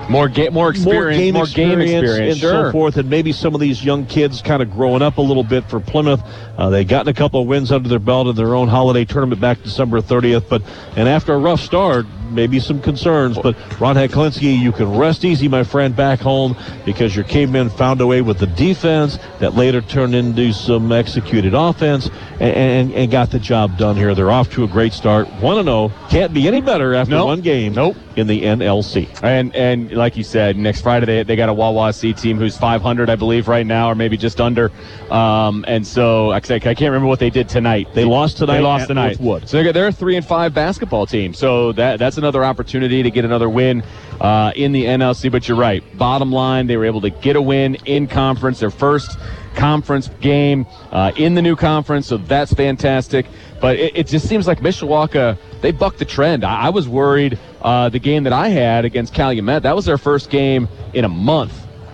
more game, more experience, more game, more experience, game experience, and sure. so forth. And maybe some of these young kids kind of growing up a little bit for Plymouth. Uh, they gotten a couple of wins under their belt in their own holiday tournament back December 30th. But and after a rough start, maybe some concerns, but Ron Heclinski, you can rest easy, my friend, back home because your cavemen found a way with the defense that later turned into some executed offense and, and, and got the job done here. They're off to a great start. 1 0. Can't be any better after Nope. one game Nope. in the NLC. And and like you said, next Friday they, they got a Wawasee team who's 500, I believe, right now, or maybe just under. Um, and so I can't remember what they did tonight. They lost tonight They lost tonight. Northwood. So they're, they're a three and five basketball team. So that that's another opportunity to get another win uh, in the NLC. But you're right. Bottom line, they were able to get a win in conference, their first conference game uh, in the new conference. So that's fantastic. But it, it just seems like Mishawaka they bucked the trend. I, I was worried uh, the game that I had against Calumet that was their first game in a month,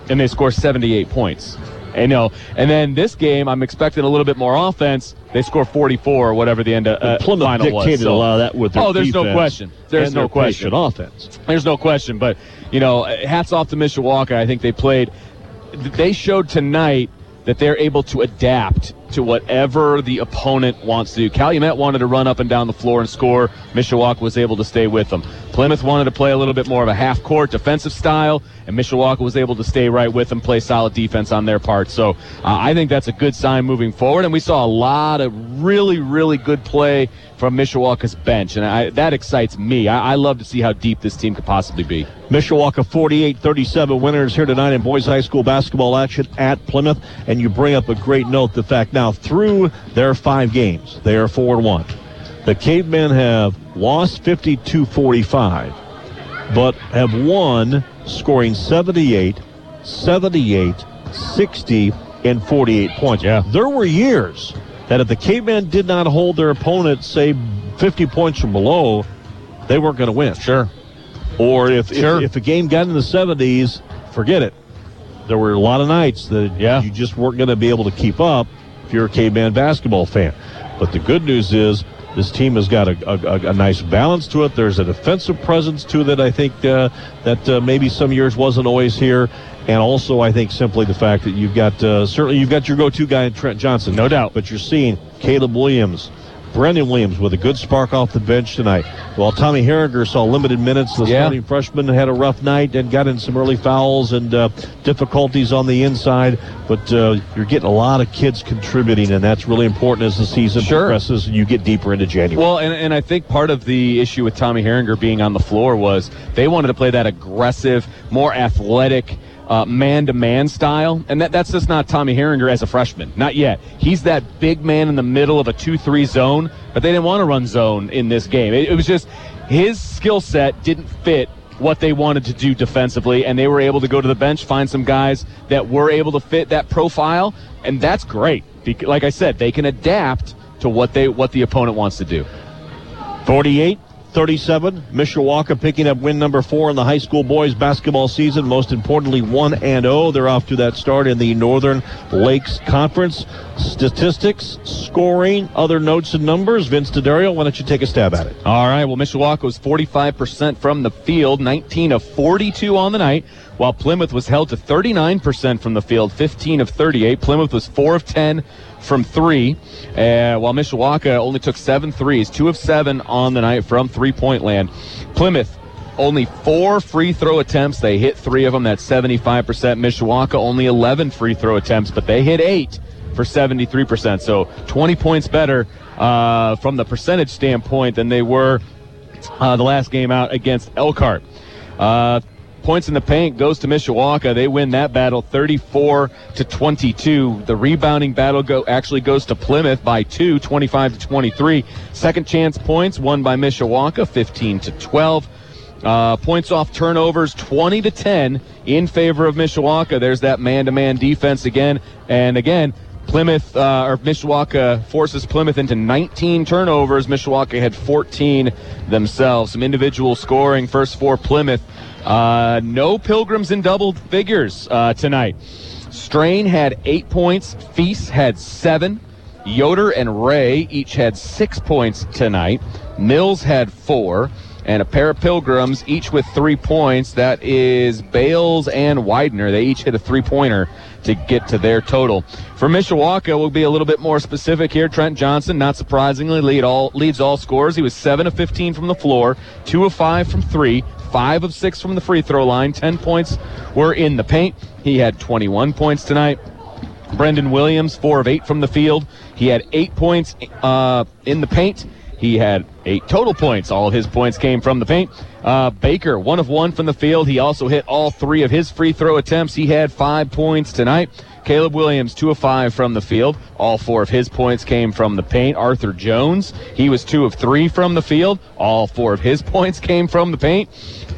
and they scored 78 points. You know, and then this game, I'm expecting a little bit more offense. They score 44 or whatever the end of uh, Plymouth final was. dictated So- a lot of that with their Oh, there's no question. There's no question. offense. There's no question, but you know, hats off to Mishawaka. I think they played. They showed tonight that they're able to adapt to whatever the opponent wants to do. Calumet wanted to run up and down the floor and score. Mishawaka was able to stay with them. Plymouth wanted to play a little bit more of a half court defensive style, and Mishawaka was able to stay right with them, play solid defense on their part. So uh, I think that's a good sign moving forward. And we saw a lot of really, really good play from Mishawaka's bench, and I, that excites me. I, I love to see how deep this team could possibly be. Mishawaka 48-37 winners here tonight in boys high school basketball action at Plymouth. And you bring up a great note, the fact now through their five games, they are four and one. The Cavemen have lost 52-45, but have won scoring 78, 78, 60, and 48 points. Yeah. There were years that if the Cavemen did not hold their opponent, say, 50 points or below, they weren't going to win. Sure. Or if, Sure. if if a game got in the 70s, forget it. There were a lot of nights that Yeah. you just weren't going to be able to keep up if you're a caveman basketball fan. But the good news is this team has got a, a, a nice balance to it. There's a defensive presence to it that I think uh, that uh, maybe some years wasn't always here. And also, I think simply the fact that you've got uh, certainly you've got your go-to guy in Trent Johnson, No doubt. But you're seeing Caleb Williams, Brendan Williams with a good spark off the bench tonight. While Tommy Harriger saw limited minutes, the Yeah. starting freshman had a rough night and got in some early fouls and uh, difficulties on the inside. But uh, you're getting a lot of kids contributing, and that's really important as the season Sure. progresses and you get deeper into January. Well, and, and I think part of the issue with Tommy Harriger being on the floor was they wanted to play that aggressive, more athletic, uh, man-to-man style, and that, that's just not Tommy Harriger as a freshman. Not yet. He's that big man in the middle of a two-three zone, but they didn't want to run zone in this game. It, it was just his skill set didn't fit what they wanted to do defensively, and they were able to go to the bench, find some guys that were able to fit that profile, and that's great. Like I said, they can adapt to what they what the opponent wants to do. 48 37. Mishawaka picking up win number four in the high school boys basketball season. Most importantly, 1 and 0. They're off to that start in the Northern Lakes Conference. Statistics, scoring, other notes and numbers. Vince DeDario, why don't you take a stab at it? All right. Well, Mishawaka was 45% from the field, 19 of 42 on the night, while Plymouth was held to 39% from the field, 15 of 38. Plymouth was 4 of 10 from three, uh, while Mishawaka only took seven threes, two of seven on the night from three point land. Plymouth only four free throw attempts. They hit three of them. That's 75%. Mishawaka only 11 free throw attempts, but they hit eight for 73%. So 20 points better uh, from the percentage standpoint than they were uh, the last game out against Elkhart. Uh, points in the paint goes to Mishawaka. They win that battle 34 to 22. The rebounding battle go actually goes to Plymouth by two, 25 to 23. Second chance points won by Mishawaka 15 to 12. Uh, points off turnovers 20 to 10 in favor of Mishawaka. There's that man-to-man defense again, and again. Plymouth uh, or Mishawaka forces Plymouth into 19 turnovers. Mishawaka had 14 themselves. Some individual scoring. First for Plymouth. Uh, no Pilgrims in double figures uh, tonight. Strain had eight points. Feast had seven. Yoder and Ray each had six points tonight. Mills had four. And a pair of Pilgrims, each with three points. That is Bales and Widener. They each hit a three pointer to get to their total. For Mishawaka, we'll be a little bit more specific here. Trent Johnson, not surprisingly, lead all leads all scores. He was seven of 15 from the floor, two of five from three, five of six from the free throw line. Ten points were in the paint. He had 21 points tonight. Brendan Williams, four of eight from the field. He had eight points uh, in the paint. He had eight total points. All of his points came from the paint. Uh, Baker, one of one from the field. He also hit all three of his free throw attempts. He had five points tonight. Caleb Williams, two of five from the field. All four of his points came from the paint. Arthur Jones, he was two of three from the field. All four of his points came from the paint.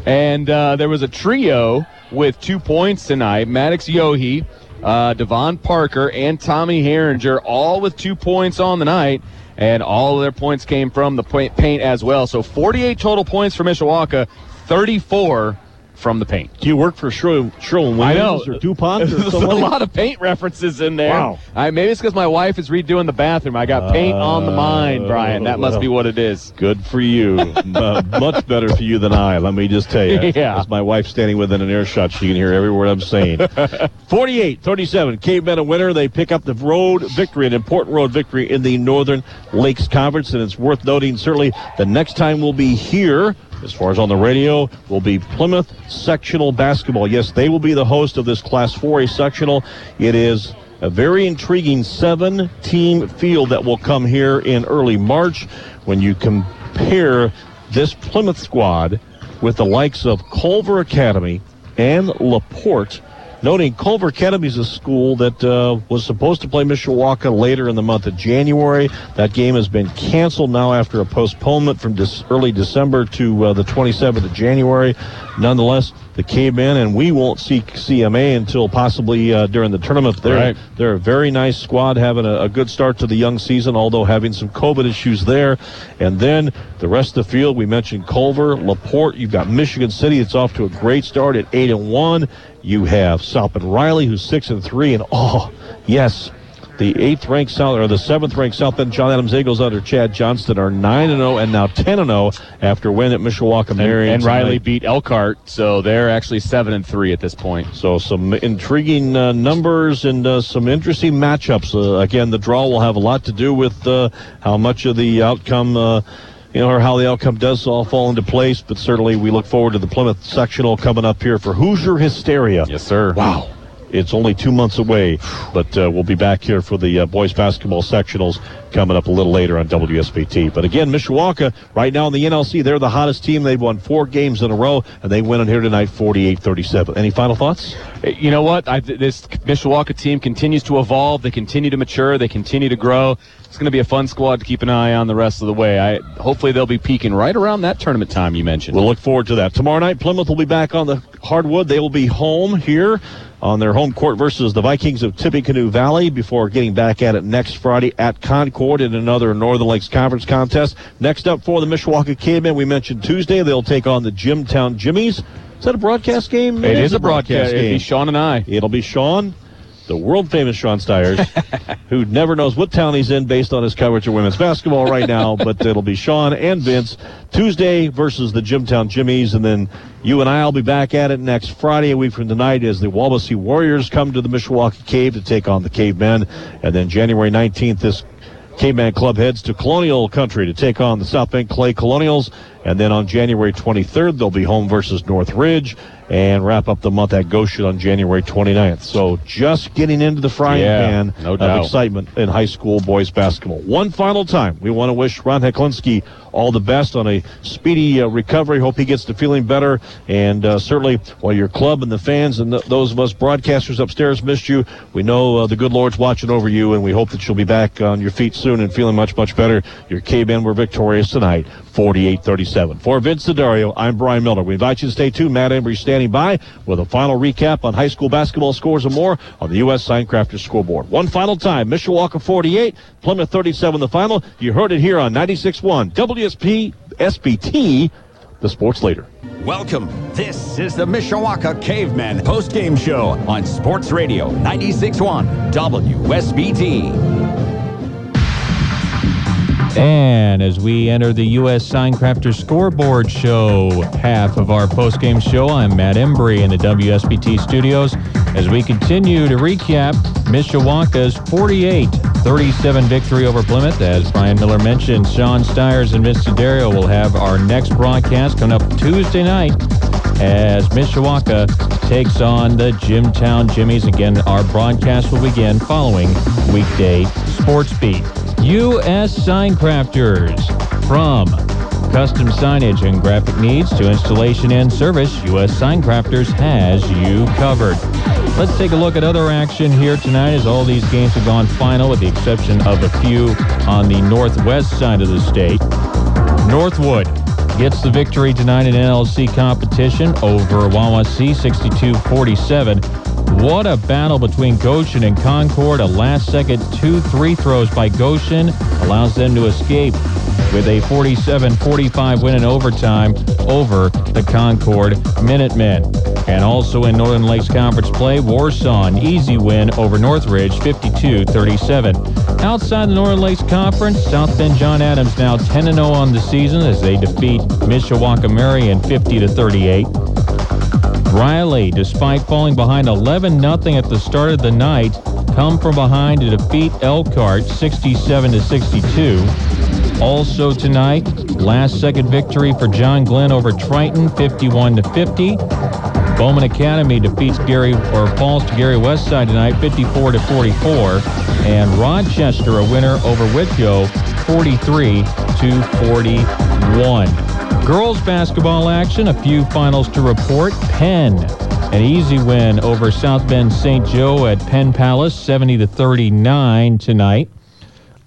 And uh, there was a trio with two points tonight. Maddox Yohe, uh, Devon Parker, and Tommy Harriger, all with two points on the night and all of their points came from the paint as well. So 48 total points for Mishawaka, 34 from the paint. Do you work for Sherwin, Williams or DuPont? Or There's a lot of paint references in there. Wow. I, maybe it's because my wife is redoing the bathroom. I got paint uh, on the mind, Brian. That must be what it is. Good for you. uh, much better for you than I, let me just tell you. Yeah. As my wife standing within an earshot, she can hear every word I'm saying. 48-37, Cavemen a winner. They pick up the road victory, an important road victory in the Northern Lakes Conference, and it's worth noting certainly the next time we'll be here as far as on the radio, will be Plymouth Sectional Basketball. Yes, they will be the host of this Class 4A sectional. It is a very intriguing seven team field that will come here in early March when you compare this Plymouth squad with the likes of Culver Academy and LaPorte Noting Culver Academy is a school that uh, was supposed to play Mishawaka later in the month of January. That game has been canceled now after a postponement from dis- early December to uh, the 27th of January. Nonetheless, the Cavemen, and we won't see CMA until possibly uh, during the tournament. They're, right. they're a very nice squad, having a, a, good start to the young season, although having some COVID issues there. And then the rest of the field, we mentioned Culver, LaPorte. You've got Michigan City. It's off to a great start at eight and one. You have South Bend Riley, who's six and three, and oh, yes, the eighth ranked South or the seventh ranked South Bend John Adams Eagles under Chad Johnston are nine and zero oh and now ten and zero oh after win at Mishawaka Marian. And, and Riley beat Elkhart, so they're actually seven and three at this point. So some intriguing uh, numbers and uh, some interesting matchups. Uh, again, the draw will have a lot to do with uh, how much of the outcome uh, you know, or how the outcome does all fall into place. But certainly, we look forward to the Plymouth sectional coming up here for Hoosier Hysteria. Yes, sir. Wow. It's only two months away, but uh, we'll be back here for the uh, boys basketball sectionals coming up a little later on WSBT. But again, Mishawaka, right now in the NLC, they're the hottest team. They've won four games in a row, and they win on here tonight 48 37. Any final thoughts? Uh, you know what? I, this Mishawaka team continues to evolve. They continue to mature. They continue to grow. It's going to be a fun squad to keep an eye on the rest of the way. I Hopefully, they'll be peaking right around that tournament time you mentioned. We'll look forward to that. Tomorrow night, Plymouth will be back on the hardwood. They will be home here on their home court versus the Vikings of Tippecanoe Valley before getting back at it next Friday at Concord in another Northern Lakes Conference contest. Next up for the Mishawaka Cavemen, we mentioned Tuesday, they'll take on the Jimtown Jimmies. Is that a broadcast game? it, it is, is, a broadcast, broadcast game. It'll be Sean and I. It'll be Sean the world famous Sean Stiers, who never knows what town he's in based on his coverage of women's basketball right now, but it'll be Sean and Vince Tuesday versus the Jimtown Jimmies, and then you and I will be back at it next Friday, a week from tonight, as the Wawasee Warriors come to the Mishawaka Cave to take on the Cavemen, and then January 19th, this Caveman Club heads to Colonial Country to take on the South Bend Clay Colonials. And then on January 23rd, they'll be home versus Northridge and wrap up the month at Goshen on January 29th. So just getting into the frying yeah, pan no of excitement in high school boys basketball. One final time, we want to wish Ron Heclinski all the best on a speedy uh, recovery. Hope he gets to feeling better. And uh, certainly, while your club and the fans and those of us broadcasters upstairs missed you, we know uh, the good Lord's watching over you, and we hope that you'll be back on your feet soon and feeling much, much better. Your K-Men were victorious tonight, 48-37. For Vince Dario, I'm Brian Miller. We invite you to stay tuned. Matt Embry standing by with a final recap on high school basketball scores and more on the U.S. Signcrafters scoreboard. One final time, Mishawaka 48, Plymouth 37 the final. You heard it here on 96.1 WSP SBT, the sports leader. Welcome. This is the Mishawaka Cavemen post-game show on Sports Radio 96.1 WSBT. And as we enter the U.S. Signcrafter Scoreboard Show half of our postgame show, I'm Matt Embry in the WSBT studios as we continue to recap Mishawaka's 48-37 victory over Plymouth. As Brian Miller mentioned, Sean Stiers and Vince Dario will have our next broadcast coming up Tuesday night as Mishawaka takes on the Jimtown Jimmies. Again, our broadcast will begin following weekday Sports Beat. U.S. Sign Crafters from custom signage and graphic needs to installation and service, U.S. Sign Crafters has you covered. Let's take a look at other action here tonight as all these games have gone final with the exception of a few on the northwest side of the state. Northwood gets the victory tonight in NLC competition over Wawasee 62-47. What a battle between Goshen and Concord. A last second two three throws by Goshen allows them to escape with a 47-45 win in overtime over the Concord Minutemen. And also in Northern Lakes Conference play, Warsaw an easy win over Northridge 52-37. Outside the Northern Lakes Conference, South Bend John Adams now 10-0 on the season as they defeat Mishawaka Marian 50-38. Riley, despite falling behind 11 0 at the start of the night, come from behind to defeat Elkhart 67 62. Also tonight, last second victory for John Glenn over Triton 51 50. Bowman Academy defeats Gary or falls to Gary Westside tonight 54 44. and Rochester a winner over Whitko 43 to 41. Girls basketball action, a few finals to report. Penn, an easy win over South Bend St. Joe at Penn Palace, 70 to 39 tonight.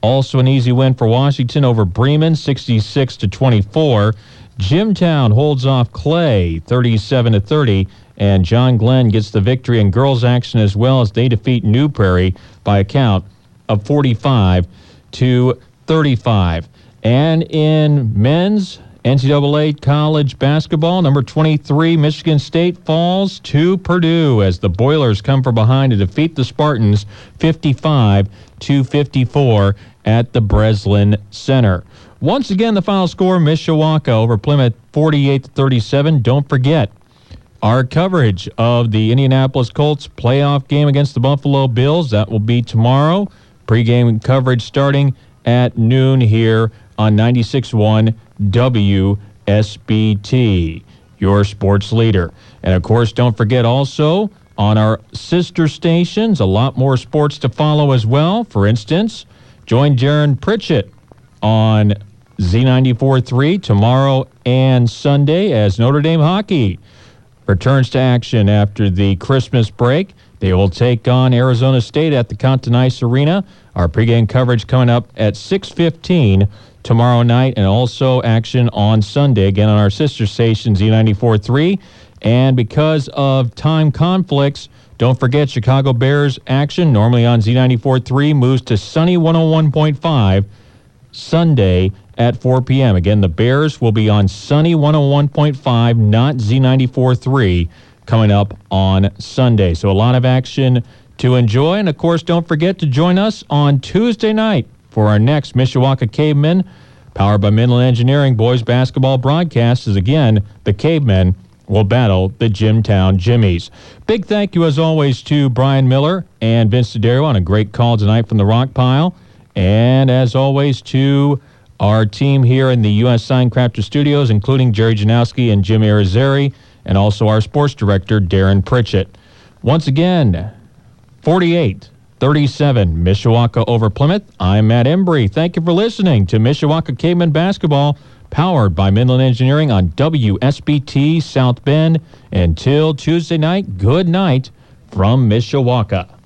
Also an easy win for Washington over Bremen, 66 to 24. Jimtown holds off Clay, 37 to 30, and John Glenn gets the victory in girls action as well as they defeat New Prairie by a count of 45 to 35. And in men's NCAA college basketball, number 23, Michigan State falls to Purdue as the Boilers come from behind to defeat the Spartans 55 to 54 at the Breslin Center. Once again, the final score Mishawaka over Plymouth 48 37. Don't forget our coverage of the Indianapolis Colts playoff game against the Buffalo Bills. That will be tomorrow. Pre-game coverage starting at noon here on 96.1 WSBT, your sports leader. And of course, don't forget also on our sister stations, a lot more sports to follow as well. For instance, join Darren Pritchett on Z94.3 tomorrow and Sunday as Notre Dame hockey returns to action after the Christmas break. They will take on Arizona State at the Compton Ice Arena. Our pregame coverage coming up at 6:15 tomorrow night and also action on Sunday, again on our sister station, Z94.3. And because of time conflicts, don't forget Chicago Bears action, normally on Z94.3, moves to Sunny 101.5 Sunday at 4 p.m. Again, the Bears will be on Sunny 101.5, not Z94.3, coming up on Sunday. So a lot of action to enjoy. And of course, don't forget to join us on Tuesday night for our next Mishawaka Cavemen, powered by Midland Engineering boys basketball broadcast, is again the Cavemen will battle the Jimtown Jimmies. Big thank you, as always, to Brian Miller and Vince DeDario on a great call tonight from the Rock Pile. And as always, to our team here in the U.S. Signcrafter Studios, including Jerry Janowski and Jim Irizarry, and also our sports director, Darren Pritchett. Once again, 48 37, Mishawaka over Plymouth. I'm Matt Embry. Thank you for listening to Mishawaka Caveman Basketball, powered by Midland Engineering on WSBT South Bend. Until Tuesday night, good night from Mishawaka.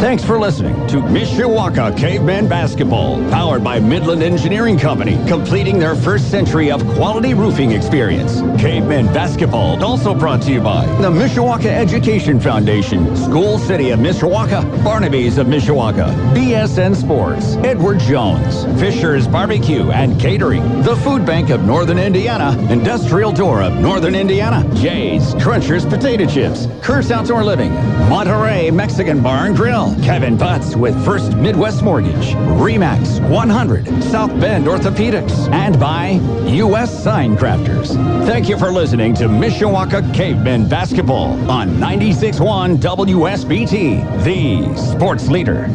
Thanks for listening to Mishawaka Caveman Basketball, powered by Midland Engineering Company, completing their first century of quality roofing experience. Caveman Basketball also brought to you by the Mishawaka Education Foundation, School City of Mishawaka, Barnaby's of Mishawaka, BSN Sports, Edward Jones, Fisher's Barbecue and Catering, the Food Bank of Northern Indiana, Industrial Door of Northern Indiana, Jay's Crunchers Potato Chips, Curse Outdoor Living, Monterey Mexican Bar and Grill, Kevin Butts with First Midwest Mortgage, Remax 100, South Bend Orthopedics, and by U.S. Sign Crafters. Thank you for listening to Mishawaka Cavemen Basketball on 96.1 WSBT, the sports leader.